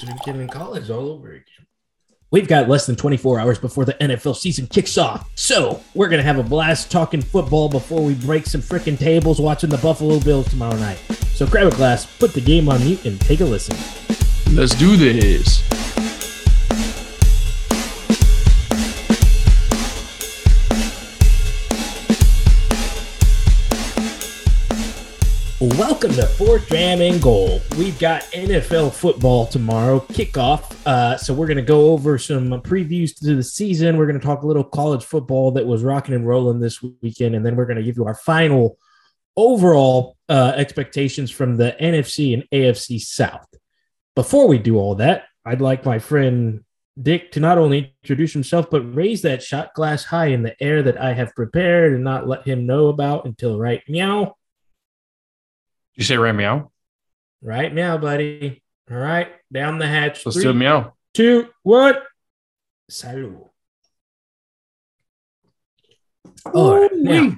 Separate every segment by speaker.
Speaker 1: Drinking in college all over again.
Speaker 2: We've got less than 24 hours before the NFL season kicks off. So we're going to have a blast talking football before we break some freaking tables watching the Buffalo Bills tomorrow night. So grab a glass, put the game on mute, and take a listen.
Speaker 3: Let's do this.
Speaker 2: Welcome to Fourth Dram and Goal. We've got NFL football tomorrow, kickoff. Uh, so we're going to go over some previews to the season. We're going to talk a little college football that was rocking and rolling this weekend, and then we're going to give you our final overall uh, expectations from the NFC and AFC South. Before we do all that, I'd like my friend Dick to not only introduce himself, but raise that shot glass high in the air that I have prepared and not let him know about until right meow.
Speaker 3: You say right meow?
Speaker 2: Right meow, buddy. All right, down the hatch.
Speaker 3: Let's do a meow.
Speaker 2: Two, one. Salud. All right, now.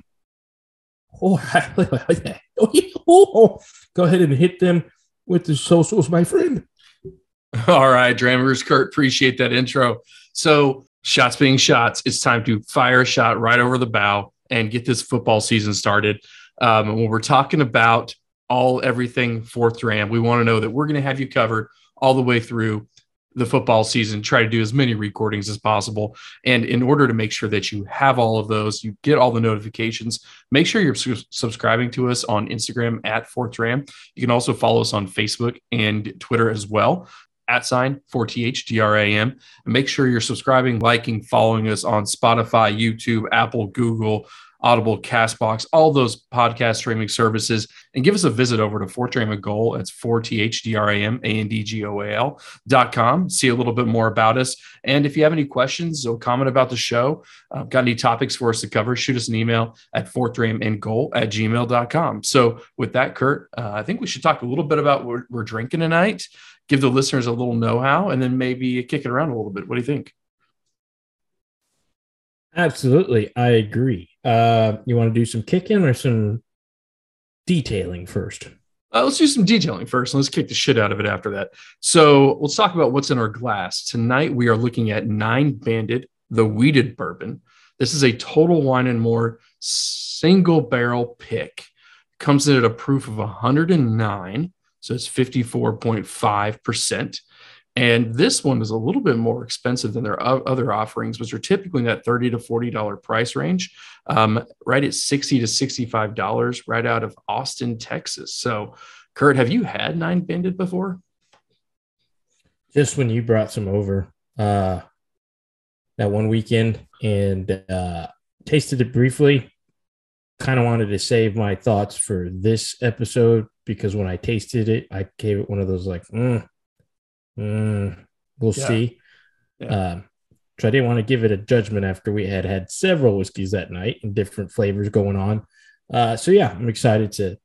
Speaker 2: All right. Go ahead and hit them with the socials, my friend.
Speaker 3: All right, Drammers, Kurt, appreciate that intro. So, shots being shots, it's time to fire a shot right over the bow and get this football season started. Um, when we're talking about all everything Fourth Dram. We want to know that we're going to have you covered all the way through the football season. Try to do as many recordings as possible. And in order to make sure that you have all of those, you get all the notifications, make sure you're su- subscribing to us on Instagram at Fourth Dram. You can also follow us on Facebook and Twitter as well. At sign 4THDRAM. And make sure you're subscribing, liking, following us on Spotify, YouTube, Apple, Google, Audible, Castbox, all those podcast streaming services, and give us a visit over to Fourth Dram and Goal. It's 4THDRAM, A-N-D-G-O-A-L dot com. See a little bit more about us. And if you have any questions or comment about the show, uh, got any topics for us to cover, shoot us an email at fourthdramandgoal at gmail.com. So with that, Kurt, uh, I think we should talk a little bit about what we're drinking tonight, give the listeners a little know-how, and then maybe kick it around a little bit. What do you think?
Speaker 2: Absolutely. I agree. Uh, you want to do some kicking or some detailing first?
Speaker 3: Uh, let's do some detailing first. Let's kick the shit out of it after that. So let's talk about what's in our glass. Tonight, we are looking at Nine Banded, the wheated Bourbon. This is a total wine and more single barrel pick. Comes in at a proof of 109. So it's 54.5%. And this one is a little bit more expensive than their other offerings, which are typically in that 30 to $40 price range, um, right at 60 to $65, right out of Austin, Texas. So, Kurt, have you had Nine Banded before?
Speaker 2: Just when you brought some over uh, that one weekend and uh, tasted it briefly. Kind of wanted to save my thoughts for this episode because when I tasted it, I gave it one of those like, mm, Mm, we'll yeah. see. Yeah. Um, so I didn't want to give it a judgment after we had had several whiskeys that night and different flavors going on. Uh, so yeah, I'm excited to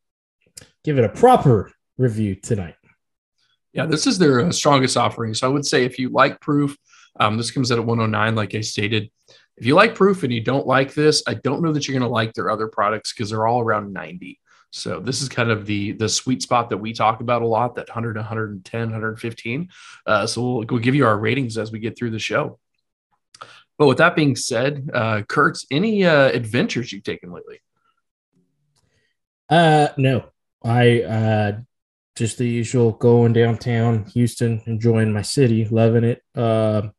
Speaker 2: give it a proper review tonight.
Speaker 3: Yeah, this is their uh, strongest offering. So I would say if you like proof, um, this comes out at 109, like I stated. If you like proof and you don't like this, I don't know that you're going to like their other products because they're all around 90. So this is kind of the the sweet spot that we talk about a lot, that 100, 110, 115. Uh, so we'll, we'll give you our ratings as we get through the show. But with that being said, uh, Kurtz, any uh, adventures you've taken lately?
Speaker 2: Uh, no, I uh, just the usual going downtown Houston, enjoying my city, loving it. Uh,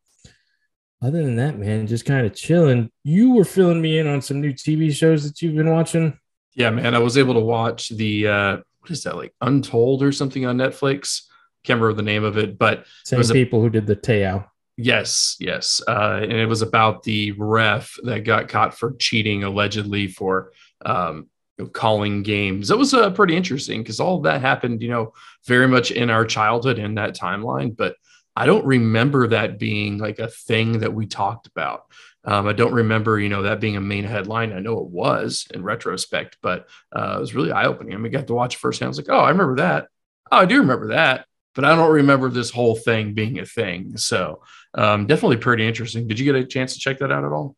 Speaker 2: other than that, man, just kind of chilling. You were filling me in on some new TV shows that you've been watching.
Speaker 3: Yeah, man, I was able to watch the uh, what is that like Untold or something on Netflix. Can't remember the name of it, but
Speaker 2: same it people a, who did the Te'o.
Speaker 3: Yes, yes, uh, and it was about the ref that got caught for cheating allegedly for um, calling games. It was uh, pretty interesting because all that happened, you know, very much in our childhood in that timeline, but. I don't remember that being like a thing that we talked about. Um, I don't remember, you know, that being a main headline. I know it was in retrospect, but uh, it was really eye opening. I mean, I got to watch it firsthand. I was like, oh, I remember that. Oh, I do remember that, but I don't remember this whole thing being a thing. So um, definitely pretty interesting. Did you get a chance to check that out at all?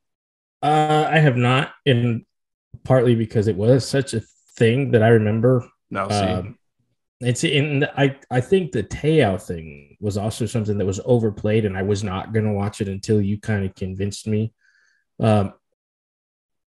Speaker 2: Uh, I have not, and partly because it was such a thing that I remember.
Speaker 3: No, see. Um,
Speaker 2: It's in I I think the Te'o thing was also something that was overplayed, and I was not going to watch it until you kind of convinced me. Um,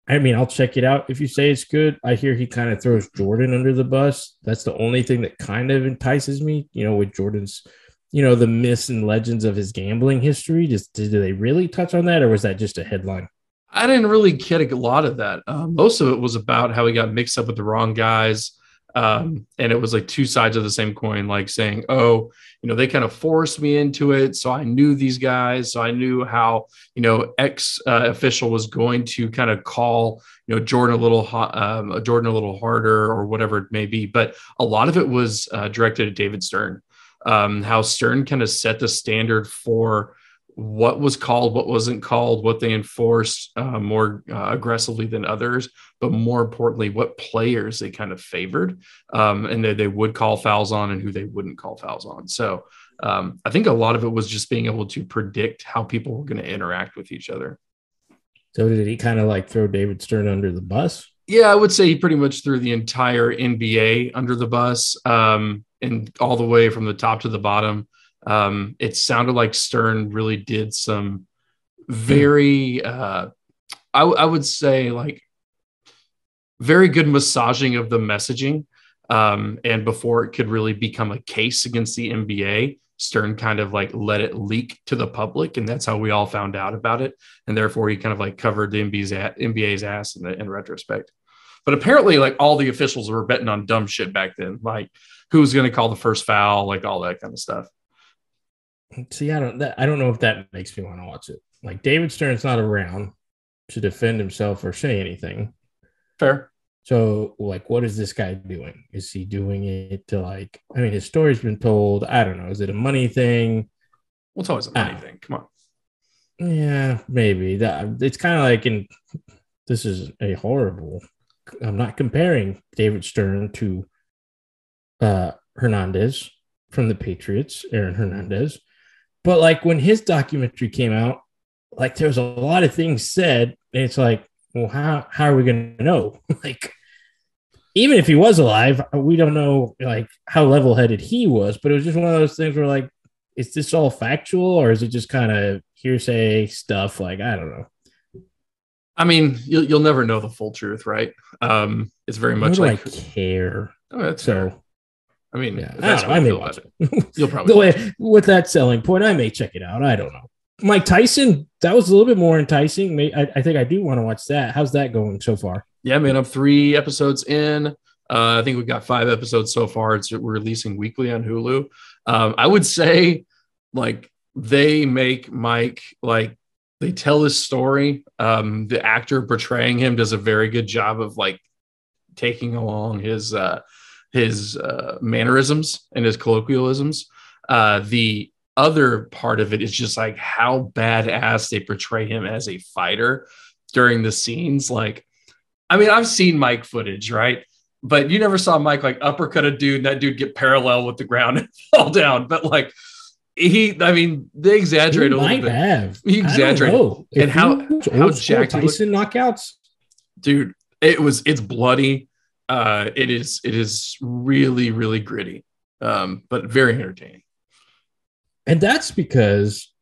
Speaker 2: I mean, I'll check it out if you say it's good. I hear he kind of throws Jordan under the bus. That's the only thing that kind of entices me, you know, with Jordan's, you know, the myths and legends of his gambling history. Just did they really touch on that, or was that just a headline?
Speaker 3: I didn't really get a lot of that. Uh, most of it was about how he got mixed up with the wrong guys um, and it was like two sides of the same coin, like saying, oh, you know, they kind of forced me into it. So I knew these guys. So I knew how, you know, X uh, official was going to kind of call, you know, Jordan a little um, Jordan a little harder or whatever it may be. But a lot of it was uh, directed at David Stern, um, how Stern kind of set the standard for what was called, what wasn't called, what they enforced uh, more uh, aggressively than others, but more importantly, what players they kind of favored um, and they, they would call fouls on and who they wouldn't call fouls on. So um, I think a lot of it was just being able to predict how people were going to interact with each other.
Speaker 2: So did he kind of like throw David Stern under the bus?
Speaker 3: Yeah, I would say he pretty much threw the entire NBA under the bus um, and all the way from the top to the bottom. Um, it sounded like Stern really did some very, uh, I, I would say, like very good massaging of the messaging. Um, and before it could really become a case against the NBA, Stern kind of like let it leak to the public, and that's how we all found out about it. And therefore, he kind of like covered the NBA's, NBA's ass in, the, in retrospect. But apparently, like all the officials were betting on dumb shit back then, like who's going to call the first foul, like all that kind of stuff.
Speaker 2: See, I don't, that, I don't know if that makes me want to watch it. Like David Stern's not around to defend himself or say anything.
Speaker 3: Fair.
Speaker 2: So, like, what is this guy doing? Is he doing it to like? I mean, his story's been told. I don't know. Is it a money thing?
Speaker 3: Well, it's always a money uh, thing. Come
Speaker 2: on. Yeah, maybe that. It's kind of like in. This is a horrible. I'm not comparing David Stern to uh Hernandez from the Patriots, Aaron Hernandez, but like when his documentary came out, like there was a lot of things said, and it's like, well, how how are we gonna know? like, even if he was alive, we don't know like how level headed he was. But it was just one of those things where like, is this all factual or is it just kind of hearsay stuff? Like, I don't know.
Speaker 3: I mean, you'll you'll never know the full truth, right? Um, it's very much like
Speaker 2: I care.
Speaker 3: Oh, that's so. Fair. I mean,
Speaker 2: yeah, that's I, I may watch it. You'll probably the way with that selling point, I may check it out. I don't know. Mike Tyson, that was a little bit more enticing. I, I think I do want to watch that. How's that going so far?
Speaker 3: Yeah, man, I'm three episodes in. Uh, I think we've got five episodes so far. It's we're releasing weekly on Hulu. Um, I would say, like, they make Mike like they tell his story. Um, the actor portraying him does a very good job of like taking along his uh, his uh, mannerisms and his colloquialisms. Uh, the other part of it is just like how badass they portray him as a fighter during the scenes. Like, I mean, I've seen Mike footage, right? But you never saw Mike like uppercut a dude and that dude get parallel with the ground and fall down. But like, he, I mean, they exaggerate a little bit.
Speaker 2: Have.
Speaker 3: He exaggerated. And how how Jack
Speaker 2: Tyson knockouts,
Speaker 3: dude. It was it's bloody uh, it is it is really really gritty, um, but very entertaining.
Speaker 2: And that's because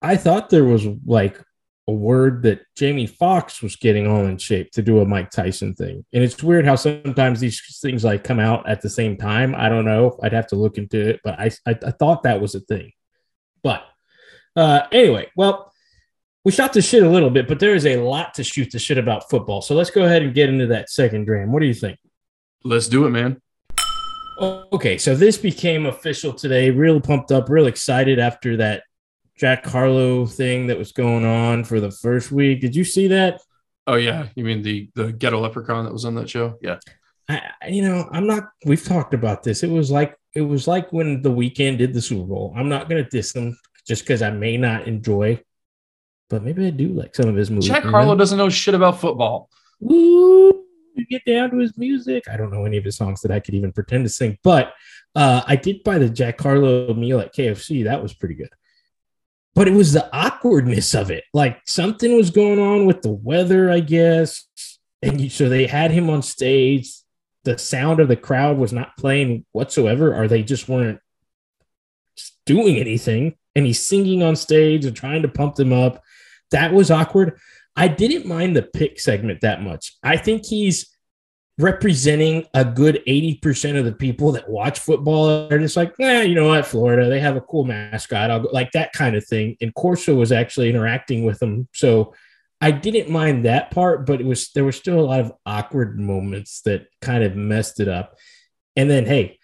Speaker 2: I thought there was like a word that Jamie Foxx was getting all in shape to do a Mike Tyson thing. And it's weird how sometimes these things like come out at the same time. I don't know. I'd have to look into it, but I I, I thought that was a thing. But uh, anyway, well, we shot the shit a little bit, but there is a lot to shoot the shit about football. So let's go ahead and get into that second dram. What do you think?
Speaker 3: Let's do it, man.
Speaker 2: Oh, okay, so this became official today. Real pumped up, real excited after that Jack Harlow thing that was going on for the first week. Did you see that?
Speaker 3: Oh yeah, you mean the the ghetto leprechaun that was on that show? Yeah.
Speaker 2: I, you know, I'm not. We've talked about this. It was like it was like when the Weeknd did the Super Bowl. I'm not going to diss them just because I may not enjoy but maybe I do like some of his movies.
Speaker 3: Jack Harlow doesn't know shit about football.
Speaker 2: Woo! You get down to his music. I don't know any of his songs that I could even pretend to sing, but uh, I did buy the Jack Harlow meal at KFC. That was pretty good. But it was the awkwardness of it. Like something was going on with the weather, I guess. And you, so they had him on stage. the sound of the crowd was not playing whatsoever, or they just weren't doing anything. And he's singing on stage and trying to pump them up. That was awkward. I didn't mind the pick segment that much. I think he's representing a good 80% of the people that watch football are just like, yeah, you know what, Florida, they have a cool mascot. I'll go like that kind of thing. And Corso was actually interacting with them. So I didn't mind that part, but it was there were still a lot of awkward moments that kind of messed it up. And then, hey,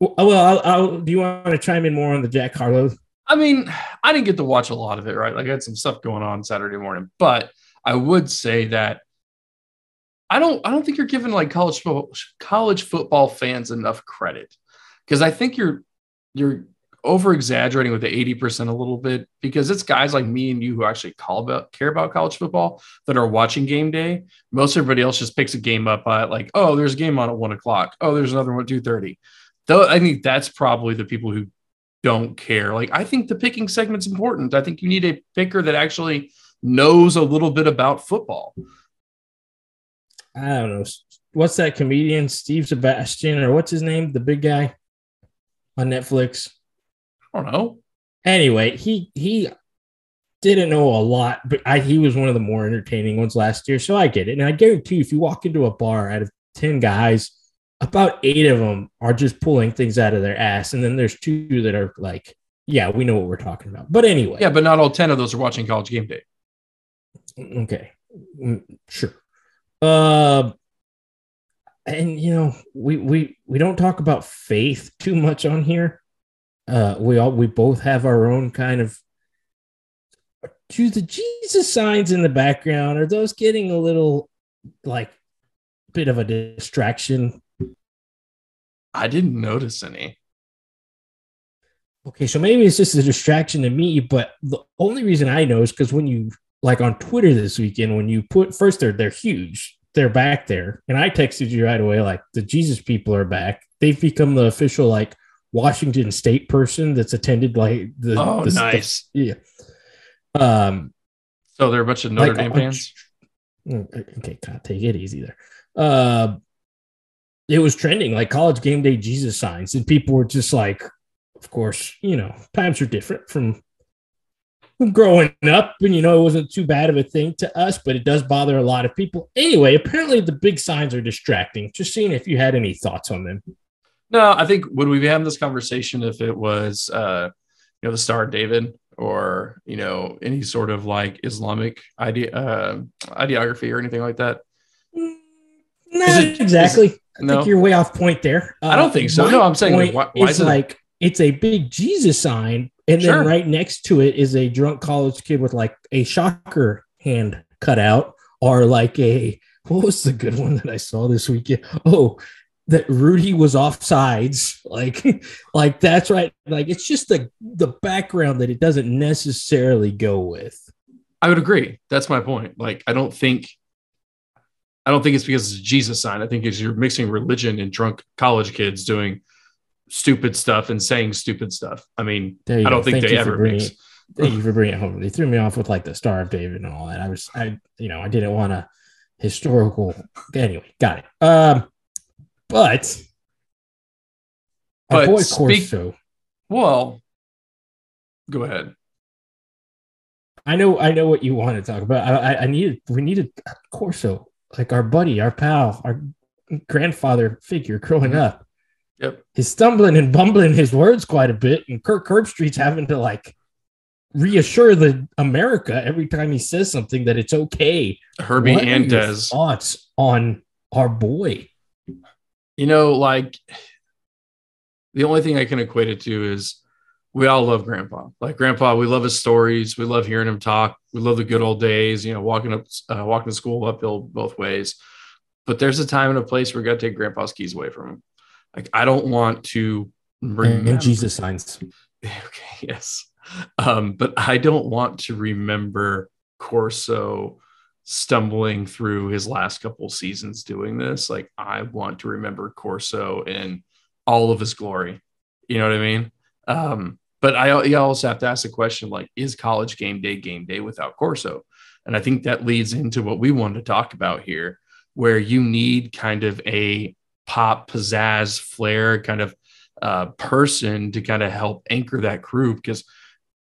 Speaker 2: well, I'll, I'll, do you want to chime in more on the Jack Harlow?
Speaker 3: I mean, I didn't get to watch a lot of it, right? Like I had some stuff going on Saturday morning, but I would say that I don't I don't think you're giving like college college football fans enough credit because I think you're you're over exaggerating with the 80% a little bit because it's guys like me and you who actually call about care about college football that are watching game day. Most everybody else just picks a game up at like, oh, there's a game on at one o'clock. Oh, there's another one at 2:30. Though I think that's probably the people who don't care. Like I think the picking segment's important. I think you need a picker that actually knows a little bit about football.
Speaker 2: I don't know. What's that comedian, Steve Sebastian, or what's his name? The big guy on Netflix.
Speaker 3: I don't know.
Speaker 2: Anyway, he he didn't know a lot, but I, he was one of the more entertaining ones last year. So I get it. And I guarantee you, if you walk into a bar out of 10 guys, about eight of them are just pulling things out of their ass. And then there's two that are like, yeah, we know what we're talking about. But anyway.
Speaker 3: Yeah, but not all 10 of those are watching college game day.
Speaker 2: Okay. Mm, sure. Uh, and you know, we we we don't talk about faith too much on here. Uh, we all we both have our own kind of. Do the Jesus signs in the background are those getting a little like bit of a distraction?
Speaker 3: I didn't notice any.
Speaker 2: Okay, so maybe it's just a distraction to me, but the only reason I know is because when you like on Twitter this weekend, when you put first they're they're huge, they're back there, and I texted you right away like the Jesus people are back. They've become the official like Washington State person that's attended like the
Speaker 3: oh
Speaker 2: the,
Speaker 3: nice
Speaker 2: the, yeah. Um,
Speaker 3: so they're a bunch of Notre
Speaker 2: like,
Speaker 3: Dame fans.
Speaker 2: Mm, okay, God, take it easy there. Uh, it was trending like college game day Jesus signs, and people were just like, of course, you know, times are different from growing up, and you know, it wasn't too bad of a thing to us, but it does bother a lot of people. Anyway, apparently the big signs are distracting. Just seeing if you had any thoughts on them.
Speaker 3: No, I think would we be having this conversation if it was uh you know the Star David or you know any sort of like Islamic idea uh, ideography or anything like that?
Speaker 2: Mm, not it, exactly. It, I no? think you're way off point there.
Speaker 3: Uh, I don't think so. No, I'm saying
Speaker 2: why, why it's it like it's a big Jesus sign, and then sure. right next to it is a drunk college kid with like a shocker hand cut out, or like a what was the good one that I saw this weekend? Oh, that Rudy was off sides. Like, like that's right. Like it's just the the background that it doesn't necessarily go with.
Speaker 3: I would agree. That's my point. Like, I don't think I don't think it's because it's a Jesus sign. I think it's you're mixing religion and drunk college kids doing stupid stuff and saying stupid stuff. I mean, I don't go. think Thank they ever mix.
Speaker 2: Thank you for bringing it home. They threw me off with like the Star of David and all that. I was, I, you know, I didn't want to historical. Anyway, got it. Um, but,
Speaker 3: but boy speak, Corso. Well, go ahead.
Speaker 2: I know, I know what you want to talk about. I, I, I needed, we needed Corso, like our buddy, our pal, our grandfather figure growing mm-hmm. up.
Speaker 3: Yep.
Speaker 2: He's stumbling and bumbling his words quite a bit, and Kirk Herbstreit's having to like reassure the America every time he says something that it's okay.
Speaker 3: Herbie what and Des
Speaker 2: thoughts on our boy.
Speaker 3: You know, like the only thing I can equate it to is we all love grandpa. Like grandpa, we love his stories. We love hearing him talk. We love the good old days, you know, walking up, uh, walking to school uphill both ways. But there's a time and a place where we got to take grandpa's keys away from him. Like I don't want to
Speaker 2: remember and Jesus signs.
Speaker 3: Okay, yes. Um, but I don't want to remember Corso stumbling through his last couple seasons doing this. Like I want to remember Corso in all of his glory. You know what I mean? Um, but I you also have to ask the question like, is college game day game day without Corso? And I think that leads into what we wanted to talk about here. where you need kind of a pop pizzazz flair kind of uh, person to kind of help anchor that crew because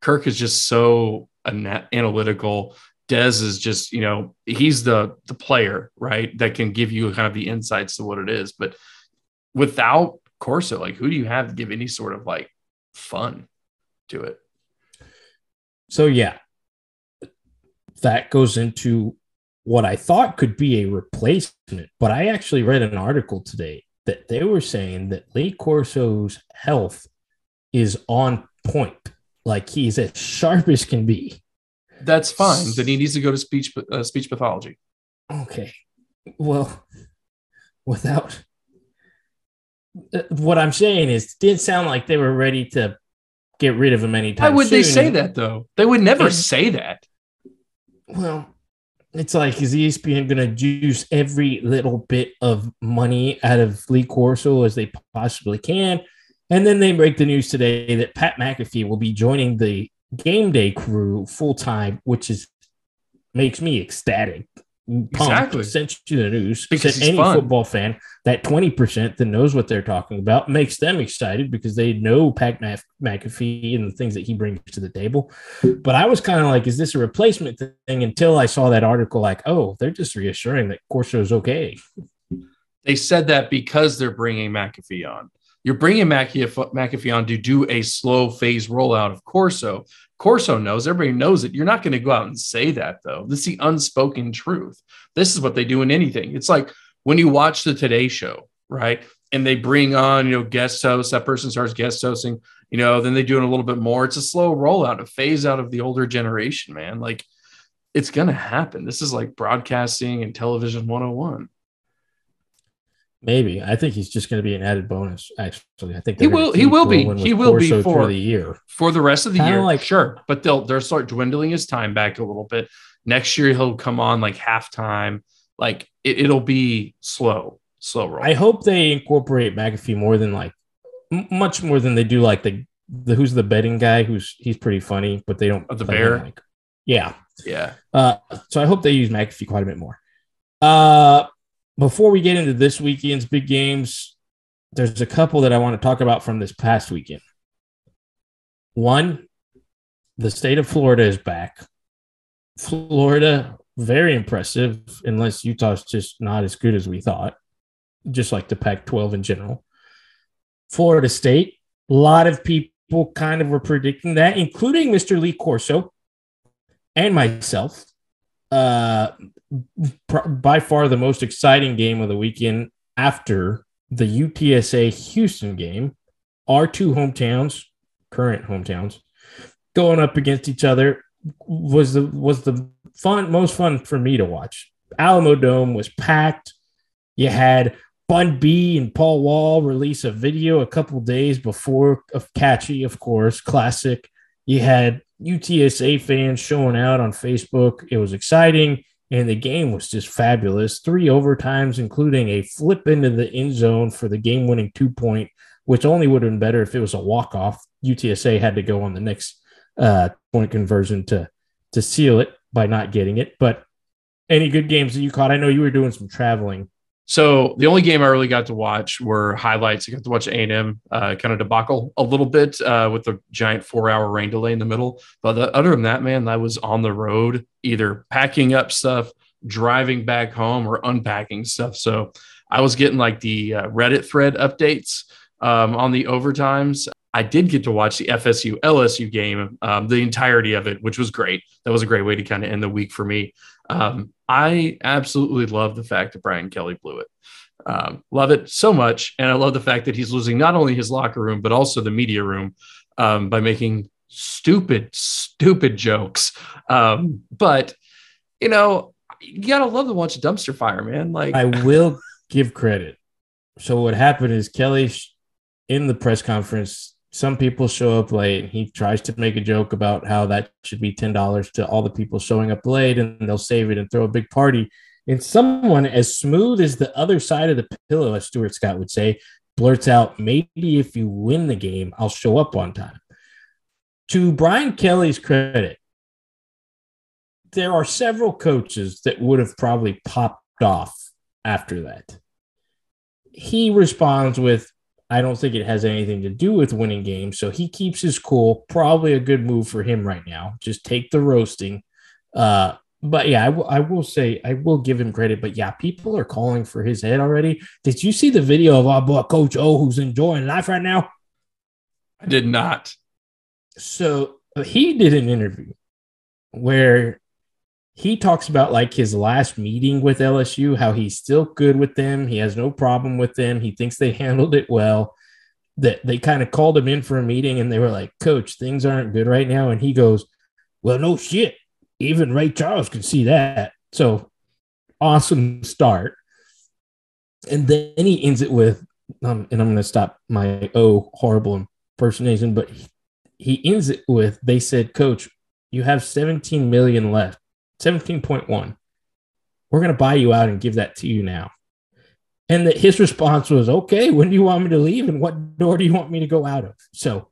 Speaker 3: Kirk is just so analytical. Dez is just, you know, he's the the player, right? That can give you kind of the insights to what it is. But without Corso, like who do you have to give any sort of like fun to it?
Speaker 2: So yeah, that goes into what I thought could be a replacement, but I actually read an article today that they were saying that Lee Corso's health is on point. Like he's as sharp as can be.
Speaker 3: That's fine. Then he needs to go to speech uh, speech pathology.
Speaker 2: Okay. Well, without uh, what I'm saying is, it didn't sound like they were ready to get rid of him anytime.
Speaker 3: Why would
Speaker 2: soon.
Speaker 3: they say that though? They would never say that.
Speaker 2: Well, it's like is ESPN going to juice every little bit of money out of Lee Corso as they possibly can? And then they break the news today that Pat McAfee will be joining the game day crew full time, which is makes me ecstatic.
Speaker 3: Exactly.
Speaker 2: Sent you the news.
Speaker 3: Because
Speaker 2: any
Speaker 3: fun.
Speaker 2: football fan that 20% that knows what they're talking about makes them excited because they know Pat McAfee and the things that he brings to the table. But I was kind of like, is this a replacement thing until I saw that article like, oh, they're just reassuring that corso is okay.
Speaker 3: They said that because they're bringing McAfee on. You're bringing McAfee on to do a slow phase rollout of Corso. Corso knows, everybody knows it. You're not going to go out and say that, though. This is the unspoken truth. This is what they do in anything. It's like when you watch the Today Show, right? And they bring on, you know, guest hosts, that person starts guest hosting, you know, then they do it a little bit more. It's a slow rollout, a phase out of the older generation, man. Like it's going to happen. This is like broadcasting and television 101.
Speaker 2: Maybe I think he's just going to be an added bonus. Actually, I think
Speaker 3: he will. He will be. He will be for
Speaker 2: the year,
Speaker 3: for the rest of the
Speaker 2: Kinda
Speaker 3: year.
Speaker 2: like-
Speaker 3: sure, but they'll they'll start dwindling his time back a little bit. Next year he'll come on like halftime. Like it, it'll be slow, slow roll.
Speaker 2: I hope they incorporate McAfee more than like m- much more than they do like the the who's the betting guy who's he's pretty funny, but they don't
Speaker 3: Oh, the bear?
Speaker 2: him Like, yeah.
Speaker 3: yeah,
Speaker 2: Uh, so I hope they use McAfee quite a bit more. Uh, before we get into this weekend's big games, there's a couple that I want to talk about from this past weekend. One, the state of Florida is back. Florida, very impressive, unless Utah's just not as good as we thought, just like the Pac 12 in general. Florida State, a lot of people kind of were predicting that, including Mr. Lee Corso and myself. Uh, by far the most exciting game of the weekend after the UTSA Houston game. Our two hometowns, current hometowns, going up against each other was the was the fun most fun for me to watch. Alamodome was packed. You had Bun B and Paul Wall release a video a couple days before of Catchy, of course, classic. You had UTSA fans showing out on Facebook. It was exciting, and the game was just fabulous. Three overtimes, including a flip into the end zone for the game winning two point, which only would have been better if it was a walk off. UTSA had to go on the next uh, point conversion to to seal it by not getting it. But any good games that you caught? I know you were doing some traveling.
Speaker 3: So the only game I really got to watch were highlights. I got to watch A and M uh, kind of debacle a little bit uh, with the giant four-hour rain delay in the middle. But the, other than that, man, I was on the road, either packing up stuff, driving back home, or unpacking stuff. So I was getting like the uh, Reddit thread updates um, on the overtimes. I did get to watch the FSU LSU game, um, the entirety of it, which was great. That was a great way to kind of end the week for me. Um, I absolutely love the fact that Brian Kelly blew it. Um, love it so much. And I love the fact that he's losing not only his locker room, but also the media room um, by making stupid, stupid jokes. Um, but, you know, you got to love to watch a dumpster fire, man. Like,
Speaker 2: I will give credit. So what happened is Kelly in the press conference, some people show up late. He tries to make a joke about how that should be ten dollars to all the people showing up late, and they'll save it and throw a big party. And someone as smooth as the other side of the pillow, as Stuart Scott would say, blurts out, "Maybe if you win the game, I'll show up on time." To Brian Kelly's credit, there are several coaches that would have probably popped off after that. He responds with, I don't think it has anything to do with winning games. So he keeps his cool. Probably a good move for him right now. Just take the roasting. Uh, but yeah, I, w- I will say I will give him credit. But yeah, people are calling for his head already. Did you see the video of our boy Coach O who's enjoying life right now?
Speaker 3: I did not.
Speaker 2: So uh, he did an interview where he talks about like his last meeting with LSU, how he's still good with them. He has no problem with them. He thinks they handled it well. That they kind of called him in for a meeting and they were like, Coach, things aren't good right now. And he goes, Well, no shit. Even Ray Charles can see that. So awesome start. And then he ends it with, um, and I'm going to stop my oh horrible impersonation, but he, he ends it with, they said, Coach, you have 17 million left 17.1. We're going to buy you out and give that to you now. And that his response was, okay, when do you want me to leave? And what door do you want me to go out of? So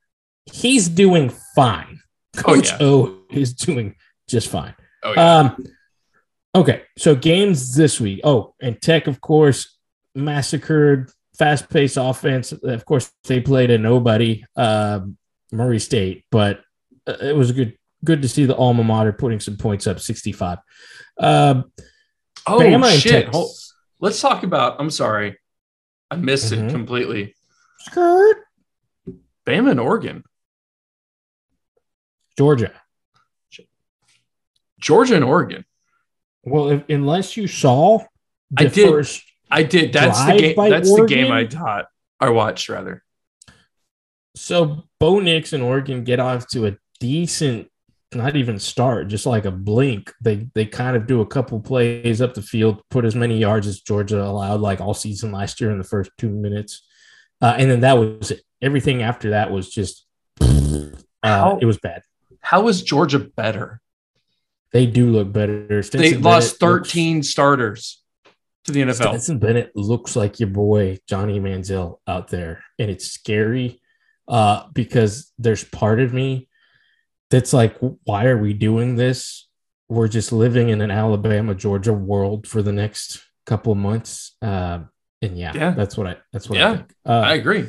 Speaker 2: he's doing fine. Coach
Speaker 3: Oh, yeah.
Speaker 2: O is doing just fine.
Speaker 3: Oh yeah.
Speaker 2: Um, okay, so games this week. Oh, and Tech, of course, massacred, fast-paced offense. Of course, they played a nobody, um, Murray State, but uh, it was a good. Good to see the alma mater putting some points up, sixty-five. Um,
Speaker 3: oh
Speaker 2: Bama
Speaker 3: shit. Hold- Let's talk about. I'm sorry, I missed
Speaker 2: Mhm.
Speaker 3: it completely.
Speaker 2: skirt,
Speaker 3: Bama and Oregon,
Speaker 2: Georgia.
Speaker 3: Georgia and Oregon.
Speaker 2: Well, if, unless you saw the
Speaker 3: I did.
Speaker 2: first
Speaker 3: I did. That's the game. That's the game I taught. I watched rather.
Speaker 2: So Bo Nix and Oregon get off to a decent, not even start, just like a blink. They they kind of do a couple plays up the field, put as many yards as Georgia allowed, like all season last year in the first two minutes, uh, and then that was it. Everything after that was just, uh,
Speaker 3: How-
Speaker 2: it was bad.
Speaker 3: How is Georgia better?
Speaker 2: They do look better.
Speaker 3: They
Speaker 2: Stetson
Speaker 3: lost
Speaker 2: Bennett looks-
Speaker 3: 13 starters to the NFL.
Speaker 2: Stetson Bennett looks like your boy Johnny Manziel out there, and it's scary uh, because there's part of me that's like, why are we doing this? We're just living in an Alabama Georgia world for the next couple of months, uh, and yeah,
Speaker 3: Yeah.
Speaker 2: that's what I that's what
Speaker 3: Yeah,
Speaker 2: I think. Uh,
Speaker 3: I agree.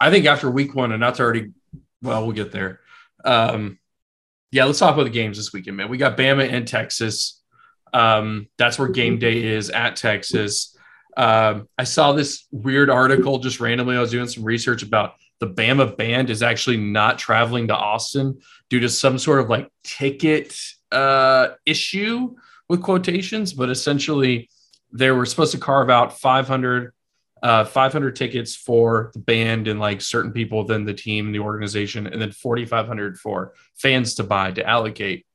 Speaker 3: I think after week one, and that's already, well, we'll get there. Um, yeah, let's talk about the games this weekend, man. We got Bama and Texas. Um, that's where game day is at Texas. Um, I saw this weird article just randomly. I was doing some research about the Bama band is actually not traveling to Austin due to some sort of like ticket uh, issue with quotations, but essentially they were supposed to carve out 500 uh, 500 tickets for the band and like certain people within the team, the organization, and then 4,500 for fans to buy to allocate.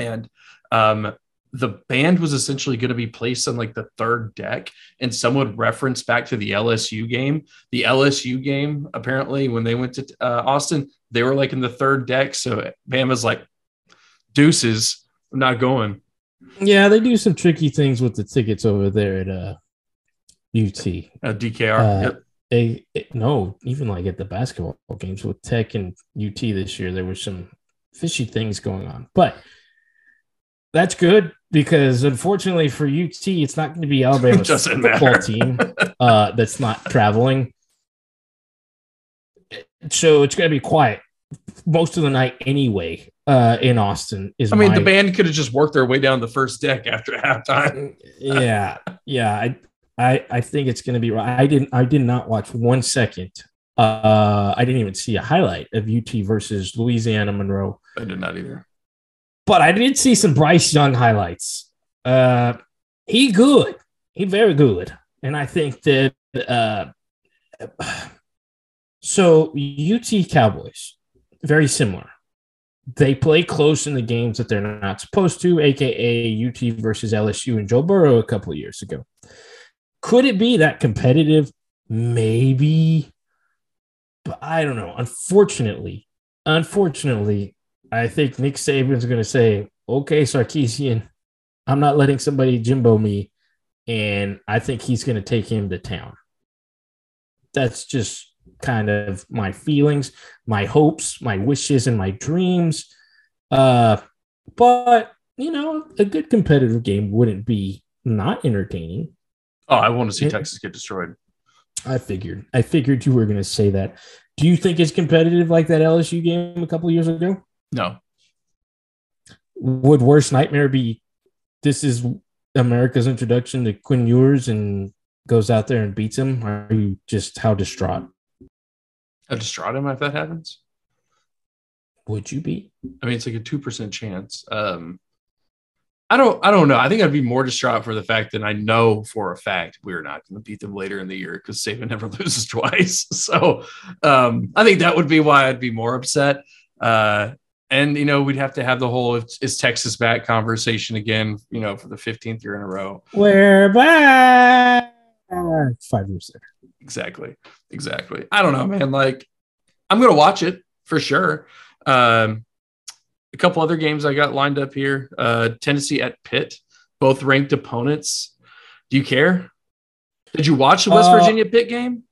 Speaker 3: And um, the band was essentially going to be placed on like the third deck, and some would reference back to the LSU game. The LSU game, apparently, when they went to uh, Austin, they were like in the third deck. So Bama's like, deuces, I'm not going.
Speaker 2: yeah, they do some tricky things with the tickets over there at uh, UT.
Speaker 3: Uh, DKR.
Speaker 2: Uh,
Speaker 3: Yep.
Speaker 2: They it- no, even like at the basketball games with Tech and UT this year, there were some fishy things going on. But that's good because unfortunately for UT, it's not going to be Alabama's football
Speaker 3: matter.
Speaker 2: team uh, that's not traveling. So it's going to be quiet most of the night anyway. Uh, in Austin is
Speaker 3: I mean,
Speaker 2: my-
Speaker 3: the band could have just worked their way down the first deck after halftime.
Speaker 2: yeah, yeah. I, I, I think it's going to be right. I didn't, I did not watch one second. Uh, I didn't even see a highlight of UT versus Louisiana Monroe,
Speaker 3: I did not either.
Speaker 2: But I did see some Bryce Young highlights. Uh, he good, he very good, and I think that uh, so UT Cowboys very similar. They play close in the games that they're not supposed to, aka UT versus LSU and Joe Burrow a couple of years ago. Could it be that competitive? Maybe, but I don't know. Unfortunately, unfortunately, I think Nick Saban's going to say, "Okay, Sarkisian, I'm not letting somebody Jimbo me," and I think he's going to take him to town. That's just kind of my feelings, my hopes, my wishes, and my dreams. Uh, but you know, a good competitive game wouldn't be not entertaining.
Speaker 3: Oh, I want to see
Speaker 2: Yeah.
Speaker 3: Texas get destroyed.
Speaker 2: I figured. I figured you were going to say that. Do you think it's competitive like that LSU game a couple years ago?
Speaker 3: No,
Speaker 2: Would worst nightmare be this is America's introduction to Quinn Ewers and goes out there and beats him? Are you just how distraught
Speaker 3: How distraught him if that happens.
Speaker 2: would you be?
Speaker 3: I mean, it's like a two percent chance. Um, I don't, I don't know. I think I'd be more distraught for the fact that I know for a fact we're not going to beat them later in the year because Saban never loses twice. So um, I think that would be why I'd be more upset. Uh, and you know, we'd have to have the whole "is Texas back" conversation again. You know, for the fifteenth year in a row.
Speaker 2: We're back. Five years there.
Speaker 3: Exactly. Exactly. I don't know, man. Like, I'm gonna watch it for sure. Um, a couple other games I got lined up here. Uh, Tennessee at Pitt, both ranked opponents. Do you care? Did you watch the West
Speaker 2: Uh,
Speaker 3: Virginia Pitt game?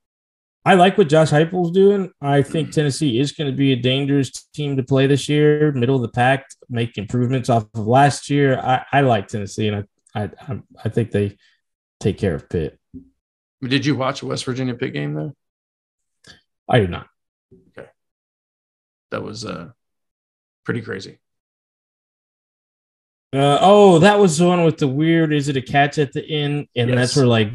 Speaker 2: I like what Josh Heupel's doing. I think Tennessee is going to be a dangerous team to play this year, middle of the pack, make improvements off of last year. I, I like Tennessee, and I, I I think they take care of Pitt.
Speaker 3: Did you watch the West Virginia Pitt game though?
Speaker 2: I did not.
Speaker 3: Okay, that was uh pretty crazy.
Speaker 2: Uh, oh, that was the one with the weird. Is it a catch at the end? And that's where like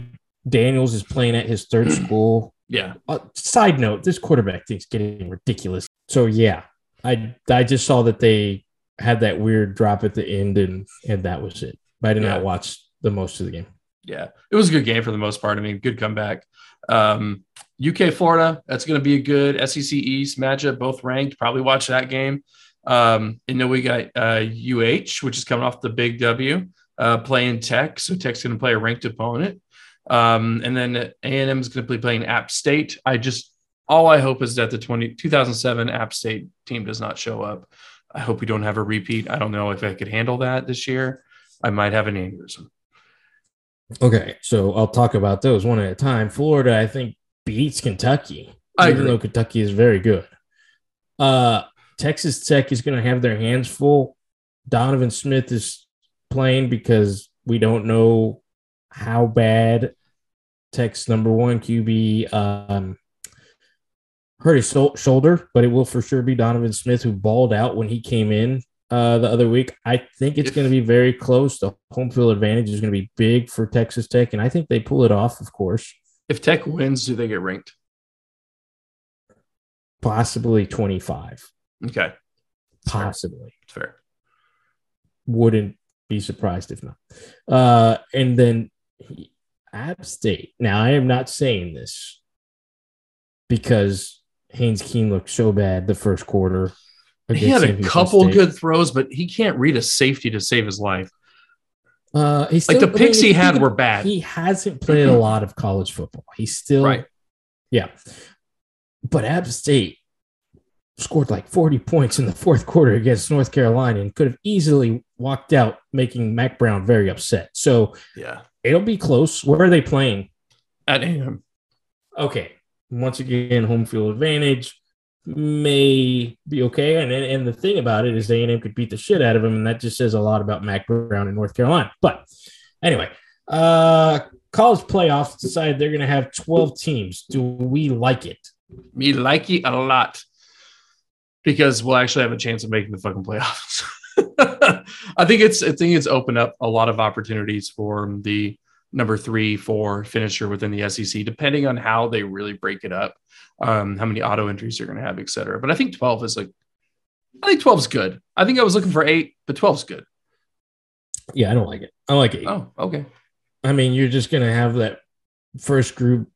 Speaker 2: Daniels is playing at his third school.
Speaker 3: Yeah.
Speaker 2: Uh, side note: This quarterback thing's getting ridiculous. So yeah, I I just saw that they had that weird drop at the end, and and that was it. But I did
Speaker 3: Yeah.
Speaker 2: not watch the most of the game.
Speaker 3: Yeah, it was a good game for the most part. I mean, good comeback. Um, UK Florida, that's going to be a good SEC East matchup, both ranked. Probably watch that game. Um, and then we got uh, UH, which is coming off the big W, uh, playing Tech. So Tech's going to play a ranked opponent. Um, and then A&M is going to be playing App State. I just, all I hope is that the 20, 2007 App State team does not show up. I hope we don't have a repeat. I don't know if I could handle that this year. I might have an aneurysm.
Speaker 2: Okay, so I'll talk about those one at a time. Florida, I think, beats Kentucky,
Speaker 3: I
Speaker 2: even
Speaker 3: agree.
Speaker 2: though Kentucky is very good. Uh, Texas Tech is going to have their hands full. Donovan Smith is playing because we don't know how bad Tech's number one QB um, hurt his shoulder, but it will for sure be Donovan Smith who balled out when he came in uh, the other week. I think it's going to be very close. The home field advantage is going to be big for Texas Tech, and I think they pull it off, of course,
Speaker 3: If Tech wins, do they get ranked?
Speaker 2: possibly 25.
Speaker 3: Okay. Fair.
Speaker 2: Possibly.
Speaker 3: It's fair.
Speaker 2: Wouldn't be surprised if not. Uh, and then he, App State. Now, I am not saying this because Haynes King looked so bad the first quarter.
Speaker 3: He had a couple
Speaker 2: State.
Speaker 3: good throws, but he can't read a safety to save his life.
Speaker 2: Uh, he's
Speaker 3: Like the picks
Speaker 2: if
Speaker 3: he had were bad.
Speaker 2: He hasn't played a lot of college football. He's still
Speaker 3: Right.
Speaker 2: Yeah, but App State scored like 40 points in the fourth quarter against North Carolina and could have easily walked out, making Mack Brown very upset. So
Speaker 3: Yeah.
Speaker 2: It'll be close. Where are they playing?
Speaker 3: At AM.
Speaker 2: Okay, once again, home field advantage may be okay. And and the thing about it is A&M could beat the shit out of him, and that just says a lot about Mack Brown in North Carolina. But anyway, uh, college playoffs decided they're going to have 12 teams. Do we like it?
Speaker 3: Me like it a lot because we'll actually have a chance of making the fucking playoffs. I think it's I think it's opened up a lot of opportunities for the number three, four finisher within the SEC, depending on how they really break it up, um, how many auto entries you're going to have, et cetera. But I think 12 is like, I think 12 is good. I think I was looking for eight, but 12 is good.
Speaker 2: Yeah, I don't like it. I like it.
Speaker 3: Oh, okay.
Speaker 2: I mean, you're just going to have that first group,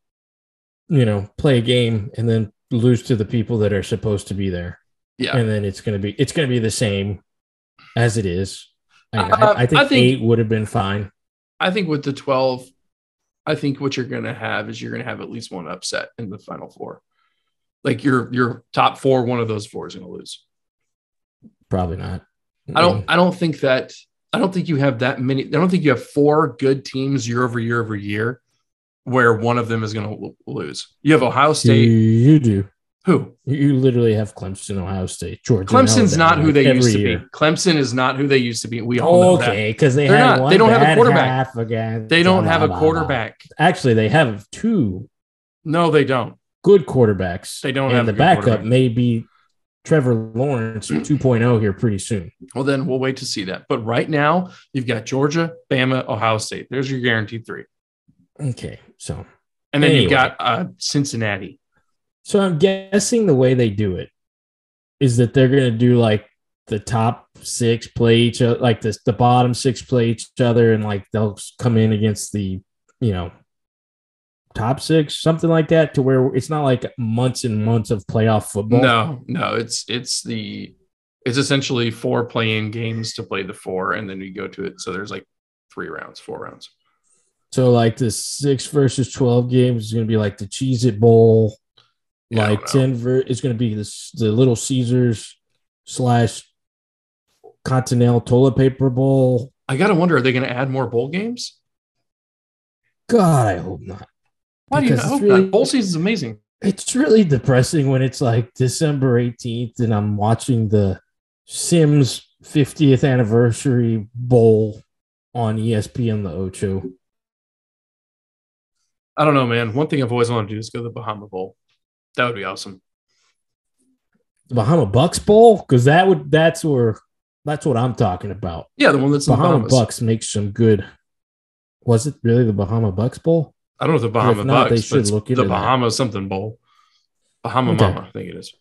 Speaker 2: you know, play a game and then lose to the people that are supposed to be there.
Speaker 3: Yeah.
Speaker 2: and then it's gonna be it's gonna be the same as it is. I,
Speaker 3: Uh,
Speaker 2: I, I think,
Speaker 3: I think-
Speaker 2: eight would have been fine.
Speaker 3: I think with the 12, I think what you're going to have is you're going to have at least one upset in the final four. Like your your top four, one of those four is going to lose.
Speaker 2: Probably not.
Speaker 3: I don't I don't think that I don't think you have that many. I don't think you have four good teams year over year over year where one of them is going to lose. You have Ohio State.
Speaker 2: You do.
Speaker 3: Who?
Speaker 2: You literally have Clemson, Ohio State, Georgia.
Speaker 3: Clemson's not who they used to
Speaker 2: year.
Speaker 3: be. Clemson is not who they used to be. We all know that.
Speaker 2: Okay, because they
Speaker 3: They're not-
Speaker 2: one
Speaker 3: they don't have a quarterback.
Speaker 2: against
Speaker 3: They don't have a
Speaker 2: Alabama.
Speaker 3: quarterback.
Speaker 2: Actually, they have two
Speaker 3: No, they don't.
Speaker 2: good quarterbacks.
Speaker 3: They don't
Speaker 2: and
Speaker 3: have
Speaker 2: the backup may be Trevor Lawrence 2.0 here pretty soon.
Speaker 3: Well, then we'll wait to see that. But right now, you've got Georgia, Bama, Ohio State. There's your guaranteed three.
Speaker 2: Okay, so
Speaker 3: And then
Speaker 2: Anyway.
Speaker 3: you got uh, Cincinnati.
Speaker 2: So I'm guessing the way they do it is that they're going to do like the top six play each other, like this the bottom six play each other, and like they'll come in against the you know top six, something like that, to where it's not like months and months of playoff football.
Speaker 3: No, no, it's it's the it's essentially four playing games to play the four, and then you go to it. So there's like three rounds, four rounds.
Speaker 2: So like the six versus twelve games is going to be like the Cheez It Bowl.
Speaker 3: Yeah,
Speaker 2: like
Speaker 3: don't know.
Speaker 2: ten ver- it's going to be this the Little Caesars slash Continental Toilet Paper Bowl.
Speaker 3: I gotta wonder, are they going to add more bowl games?
Speaker 2: God, I hope not.
Speaker 3: Why do you
Speaker 2: Because
Speaker 3: hope
Speaker 2: really-
Speaker 3: that? Bowl season's amazing.
Speaker 2: It's really depressing when it's like December 18th and I'm watching the Sims 50th anniversary bowl on ESPN the Ocho.
Speaker 3: I don't know, man. One thing I've always wanted to do is go to the Bahama Bowl. That would be awesome.
Speaker 2: The Bahama Bucks Bowl, because that would that's where that's what I'm talking about.
Speaker 3: Yeah, the one that's in the
Speaker 2: Bahama
Speaker 3: Bahamas.
Speaker 2: Bucks makes some good. Was it really the Bahama Bucks Bowl?
Speaker 3: I don't know if the Bahama
Speaker 2: not, they
Speaker 3: Bucks,
Speaker 2: should
Speaker 3: but it's
Speaker 2: look
Speaker 3: the
Speaker 2: into that.
Speaker 3: Bahama something bowl. Bahama
Speaker 2: Okay.
Speaker 3: Mama, I think it is.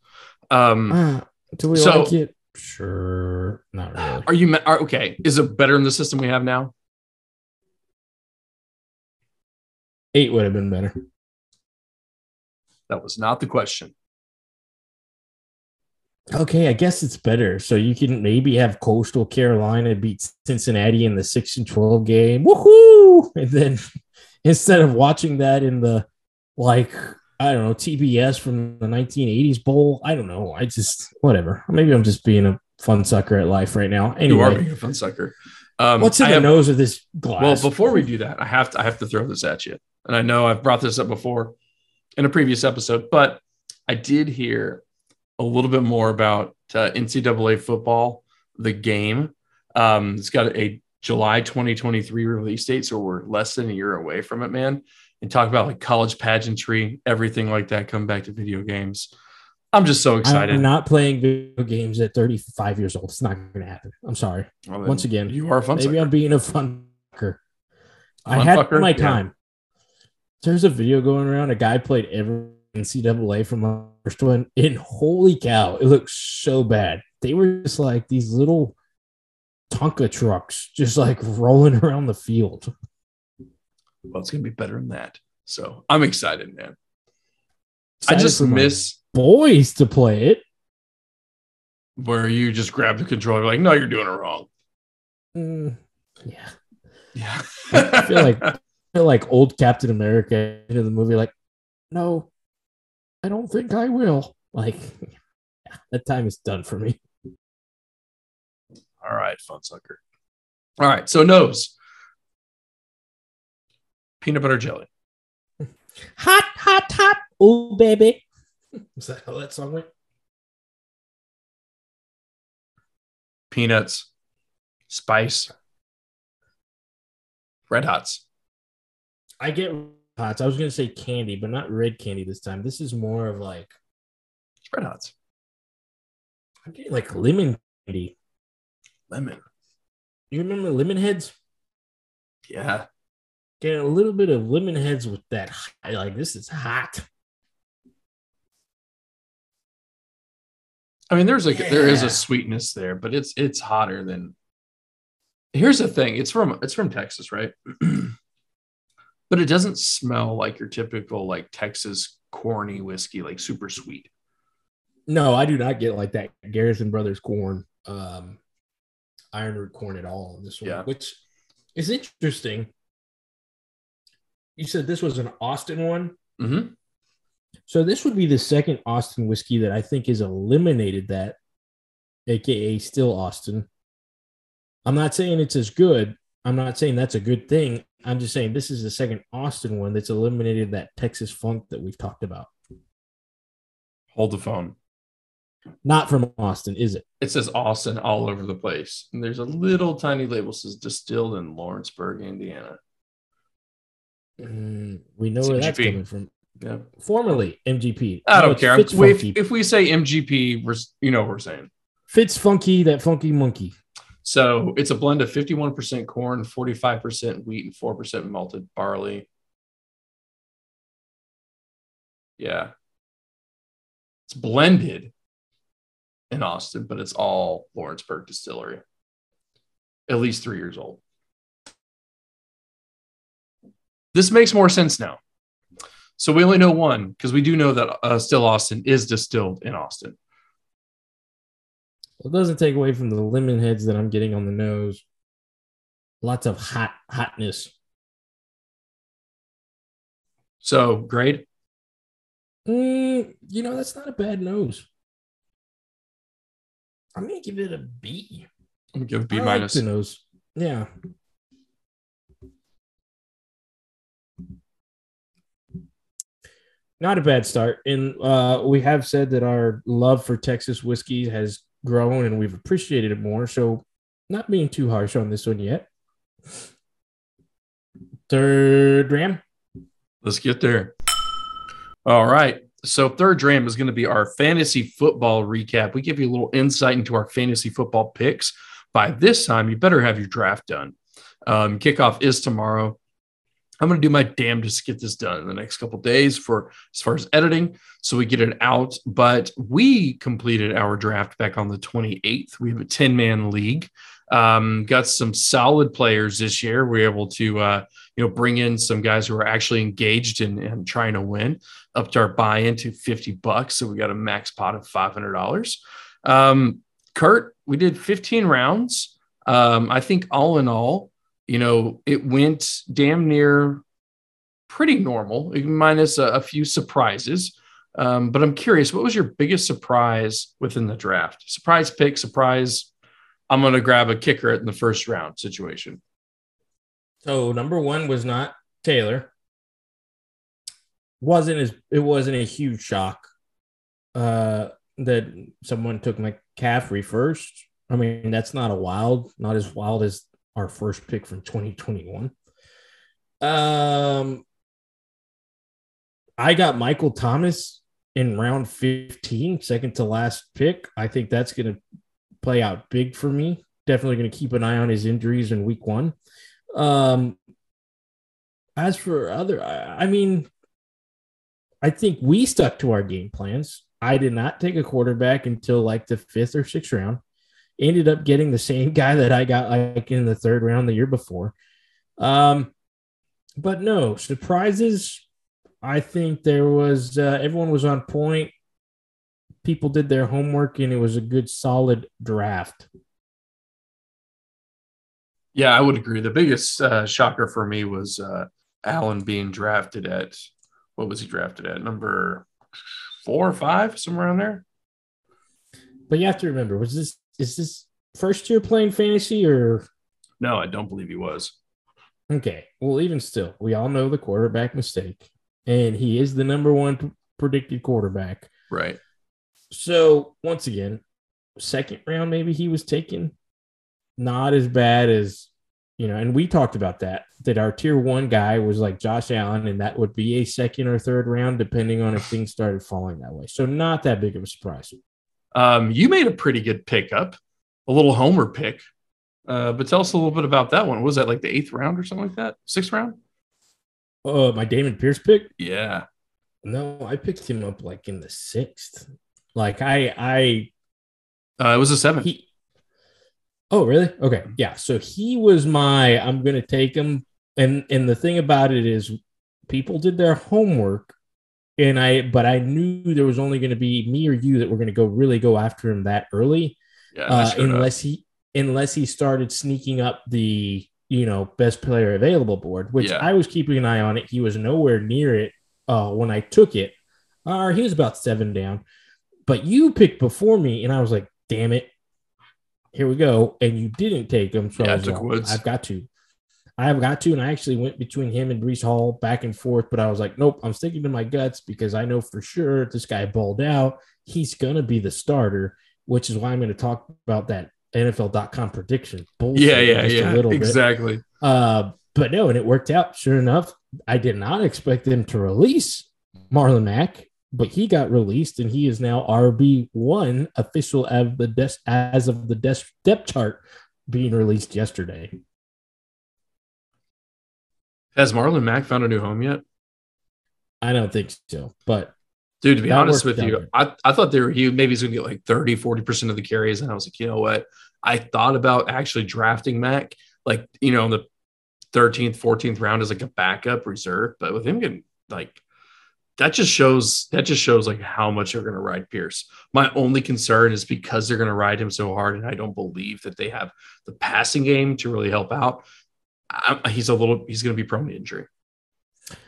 Speaker 3: Um,
Speaker 2: Ah, do we
Speaker 3: So-
Speaker 2: like it? Sure, not really.
Speaker 3: are you are, okay? Is it better in the system we have now?
Speaker 2: Eight would have been better.
Speaker 3: That was not the question.
Speaker 2: Okay, I guess it's better. So you can maybe have Coastal Carolina beat Cincinnati in the six and twelve game. Woohoo! And then instead of watching that in the like I don't know TBS from the 1980s bowl, I don't know. I just whatever. Maybe I'm just being a fun sucker at life right now.
Speaker 3: You are
Speaker 2: Anyway,
Speaker 3: being a fun sucker. Um,
Speaker 2: what's in
Speaker 3: I
Speaker 2: the
Speaker 3: have-
Speaker 2: nose of this glass?
Speaker 3: Well, before we do that, I have to I have to throw this at you. And I know I've brought this up before in a previous episode, but I did hear a little bit more about uh, NCAA football, the game. Um, it's got a July 2023 release date, so we're less than a year away from it, man. And talk about like college pageantry, everything like that, come back to video games. I'm just so excited.
Speaker 2: I'm not playing video games at 35 years old. It's not going to happen. I'm sorry.
Speaker 3: Well,
Speaker 2: Once again,
Speaker 3: you are a fun.
Speaker 2: Maybe
Speaker 3: sucker.
Speaker 2: I'm being a fun fucker. I had
Speaker 3: fucker?
Speaker 2: my
Speaker 3: Yeah.
Speaker 2: time. There's a video going around. A guy played every NCAA from the first one, and holy cow, it looks so bad. They were just like these little Tonka trucks, just like rolling around the field.
Speaker 3: Well, it's gonna be better than that. So I'm excited, man. I just miss
Speaker 2: boys to play it.
Speaker 3: where you just grab the controller, like, no, you're doing it wrong.
Speaker 2: Mm, yeah,
Speaker 3: Yeah.
Speaker 2: I feel like like old Captain America into the movie. Like, no, I don't think I will. Like, yeah, that time is done for me.
Speaker 3: all right, fun sucker. All right, so nose. Peanut butter jelly.
Speaker 2: Hot, hot, hot. Oh, baby. Is that how that song went?
Speaker 3: Peanuts, spice, red hots.
Speaker 2: I get hots. I was going to say candy, but not red candy this time. This is more of like,
Speaker 3: Red hots.
Speaker 2: I'm getting like lemon candy.
Speaker 3: Lemon.
Speaker 2: You remember lemon heads?
Speaker 3: Yeah.
Speaker 2: Getting a little bit of lemon heads with that. Like, this is hot.
Speaker 3: I mean, there's like there is a sweetness there, but it's it's hotter than. Here's the thing: it's from it's from Texas, right? but it doesn't smell like your typical like Texas corny whiskey, like super sweet.
Speaker 2: No, I do not get like that Garrison Brothers corn, um, Ironroot corn at all in this one,
Speaker 3: Yeah.
Speaker 2: which is interesting. You said this was an Austin one.
Speaker 3: Mm-hmm.
Speaker 2: So this would be the second Austin whiskey that I think has eliminated that, aka still Austin. I'm not saying it's as good. I'm not saying that's a good thing. I'm just saying this is the second Austin one that's eliminated that Texas funk that we've talked about.
Speaker 3: Hold the phone.
Speaker 2: Not from Austin, is it?
Speaker 3: It says Austin all over the place. And there's a little tiny label that says distilled in Lawrenceburg, Indiana.
Speaker 2: Mm, we know
Speaker 3: It's
Speaker 2: where that's coming from.
Speaker 3: Yeah.
Speaker 2: Formerly MGP.
Speaker 3: I don't
Speaker 2: it's
Speaker 3: care. If, if we say MGP, we're, you know what we're saying.
Speaker 2: Fitz Funky, that funky monkey.
Speaker 3: So it's a blend of 51% corn, 45% wheat, and 4% malted barley. Yeah. It's blended in Austin, but it's all Lawrenceburg Distillery. At least three years old. This makes more sense now. So we only know one because we do know that uh, Still Austin is distilled in Austin.
Speaker 2: It doesn't take away from the lemon heads that I'm getting on the nose. Lots of hot hotness.
Speaker 3: So grade.
Speaker 2: Mm, you know, that's not a bad nose. I'm gonna give it a B.
Speaker 3: I'm gonna give B
Speaker 2: I like
Speaker 3: minus.
Speaker 2: the nose. Yeah. Not a bad start. And uh, we have said that our love for Texas whiskey has grown and we've appreciated it more. So, not being too harsh on this one yet. Third Dram.
Speaker 3: Let's get there. All right. So third Dram is going to be our fantasy football recap. We give you a little insight into our fantasy football picks. By this time, you better have your draft done. Um, kickoff is tomorrow. I'm going to do my damnedest to get this done in the next couple days for as far as editing, so we get it out. But we completed our draft back on the 28th. We have a 10 man league. Um, got some solid players this year. We are able to uh, you know, bring in some guys who are actually engaged and in, in trying to win, upped our buy-in to 50 bucks. So we got a max pot of $500. Um, Kurt, we did 15 rounds. Um, I think all in all, you know, it went damn near pretty normal, minus a, a few surprises. Um, but I'm curious, what was your biggest surprise within the draft? Surprise pick, surprise. I'm going to grab a kicker in the first round situation.
Speaker 2: So number one was not Taylor. wasn't as it wasn't a huge shock uh, that someone took McCaffrey first. I mean, that's not a wild, not as wild as our first pick from 2021. Um, I got Michael Thomas in round 15, second to last pick. I think that's going to play out big for me. Definitely going to keep an eye on his injuries in week one. Um, as for other, I, I mean, I think we stuck to our game plans. I did not take a quarterback until like the fifth or sixth round. Ended up getting the same guy that I got like in the third round the year before. Um, but no surprises. I think there was uh, everyone was on point. People did their homework, and it was a good, solid draft.
Speaker 3: Yeah, I would agree. The biggest uh, shocker for me was uh, Allen being drafted at what was he drafted at? Number four or five, somewhere around there.
Speaker 2: But you have to remember, was this is this first year playing fantasy or
Speaker 3: No, I don't believe he was.
Speaker 2: okay? Well, even still, we all know the quarterback mistake, and he is the number one predicted quarterback.
Speaker 3: Right.
Speaker 2: So once again, second round maybe he was taken, not as bad as you know. And we talked about that that our tier one guy was like Josh Allen, and that would be a second or third round depending on if things started falling that way. So not that big of a surprise.
Speaker 3: Um, you made a pretty good pickup, a little homer pick. Uh, but tell us a little bit about that one. Was that like the eighth round or something like that? Sixth round?
Speaker 2: Oh, my Dameon Pierce pick.
Speaker 3: Yeah.
Speaker 2: No, I picked him up like in the sixth. Like I, I,
Speaker 3: Uh, it was a seven.
Speaker 2: he. Oh, really? Okay, yeah. So he was my. I'm gonna take him, and and the thing about it is, people did their homework, and I. But I knew there was only going to be me or you that were going to go really go after him that early,
Speaker 3: yeah.
Speaker 2: Uh,
Speaker 3: up.
Speaker 2: unless he unless he started sneaking up the you know best player available board, which
Speaker 3: Yeah.
Speaker 2: I was keeping an eye on it. He was nowhere near it uh, when I took it. Uh, he was about seven down, but you picked before me, and I was like, "Damn it, here we go!" And you didn't take him, so
Speaker 3: Yeah, I
Speaker 2: I
Speaker 3: took
Speaker 2: like,
Speaker 3: Woods.
Speaker 2: I've got to. I've got to, and I actually went between him and Breece Hall back and forth, but I was like, nope, I'm sticking to my guts because I know for sure this guy balled out, he's gonna be the starter, which is why I'm gonna talk about that NFL.com prediction. Bullshit
Speaker 3: Yeah, yeah, yeah. Exactly.
Speaker 2: Uh, but no, and it worked out. Sure enough, I did not expect them to release Marlon Mack, but he got released, and he is now RB one official of the des- as of the des- depth chart being released yesterday.
Speaker 3: Has Marlon Mack found a new home yet?
Speaker 2: I don't think so, but
Speaker 3: Dude, to be honest with you. I, I thought they were he maybe he's gonna get like 30, 40% of the carries. And I was like, you know what? I thought about actually drafting Mac, like, you know, in the 13th, 14th round as like a backup reserve. But with him getting like that just shows that just shows like how much they're gonna ride Pierce. My only concern is because they're gonna ride him so hard, and I don't believe that they have the passing game to really help out. I, he's a little he's gonna be prone to injury.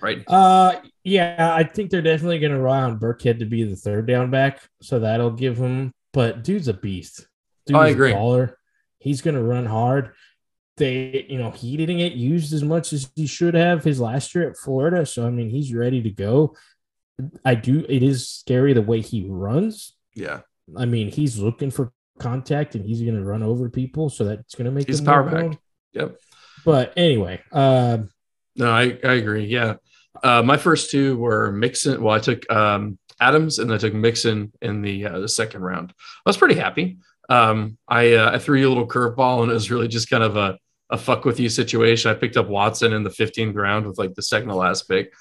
Speaker 3: Right.
Speaker 2: uh, yeah, I think they're definitely going to rely on Burkhead to be the third down back, so that'll give him. But dude's a beast. Dude's
Speaker 3: I
Speaker 2: a
Speaker 3: agree.
Speaker 2: baller. He's going to run hard. They, you know, he didn't get used as much as he should have his last year at Florida. So I mean, he's ready to go. I do. It is scary the way he runs.
Speaker 3: Yeah.
Speaker 2: I mean, he's looking for contact and he's going to run over people, so that's going to make
Speaker 3: He's
Speaker 2: him
Speaker 3: power back. Yep.
Speaker 2: But anyway, um,
Speaker 3: No, I, I agree. Yeah. Uh, my first two were Mixon. Well, I took um, Adams and I took Mixon in the uh, the second round. I was pretty happy. Um, I uh, I threw you a little curveball and it was really just kind of a, a fuck with you situation. I picked up Watson in the 15th round with like the second to last pick.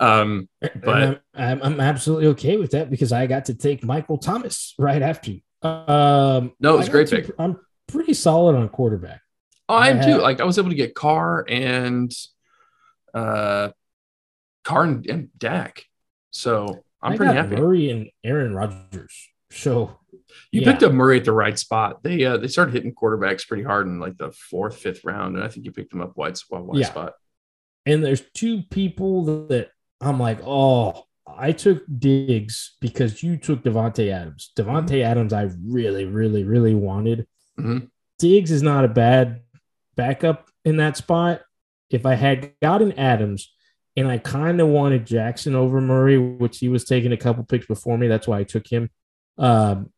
Speaker 3: Um, But-
Speaker 2: I'm, I'm, I'm absolutely okay with that because I got to take Michael Thomas right after you. Um,
Speaker 3: No, it was great pick.
Speaker 2: I'm pretty solid on quarterback.
Speaker 3: Oh, I am too. Like I was able to get Carr and uh, Carr and, and Dak. So I'm
Speaker 2: I
Speaker 3: pretty happy.
Speaker 2: Murray and Aaron Rodgers. So
Speaker 3: You
Speaker 2: yeah.
Speaker 3: picked up Murray at the right spot. They uh, they started hitting quarterbacks pretty hard in like the fourth, fifth round, and I think you picked them up wide, wide
Speaker 2: Yeah.
Speaker 3: spot.
Speaker 2: and there's two people that I'm like, oh, I took Diggs because you took Davante Adams. Davante Adams, I really, really, really wanted.
Speaker 3: Mhm.
Speaker 2: Diggs is not a bad backup in that spot. If I had gotten Adams and I kind of wanted Jackson over Murray, which he was taking a couple picks before me, that's why I took him. Um,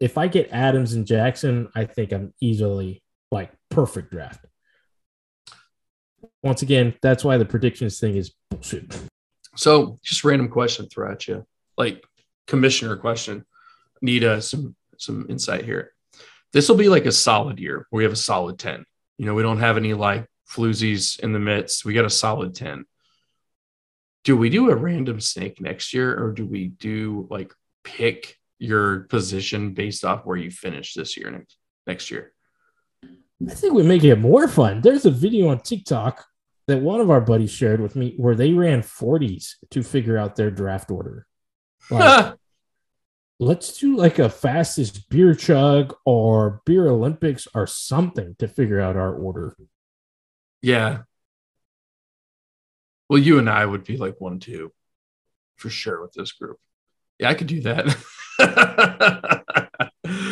Speaker 2: if I get Adams and Jackson, I think I'm easily like perfect draft. Once again, that's why the predictions thing is bullshit.
Speaker 3: So just random question throw at you, like commissioner question. Need uh, some some insight here. This will be like a solid year. We have a solid ten. You know, we don't have any like floozies in the midst. We got a solid ten. Do we do a random snake next year, or do we do like pick your position based off where you finish this year next next year?
Speaker 2: I think we make it more fun. There's a video on TikTok that one of our buddies shared with me where they ran 40s to figure out their draft order. Like, let's do like a fastest beer chug or beer Olympics or something to figure out our order.
Speaker 3: Yeah. Well, you and I would be like one, two for sure with this group. Yeah, I could do that.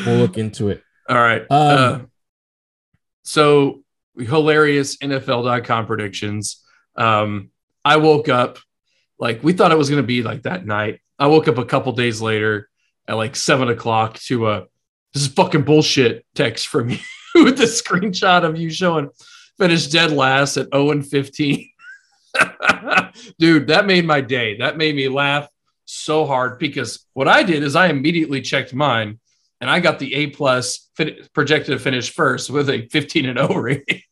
Speaker 2: We'll look into it.
Speaker 3: All right.
Speaker 2: Um,
Speaker 3: Uh, so hilarious NFL.com predictions. Um, I woke up like we thought it was going to be like that night. I woke up a couple days later at like seven o'clock to a this is fucking bullshit text from you with the screenshot of you showing finished dead last at 0 and 15. Dude, that made my day. That made me laugh so hard because what I did is I immediately checked mine and I got the A plus fin- projected to finish first with a 15 and 0 rating.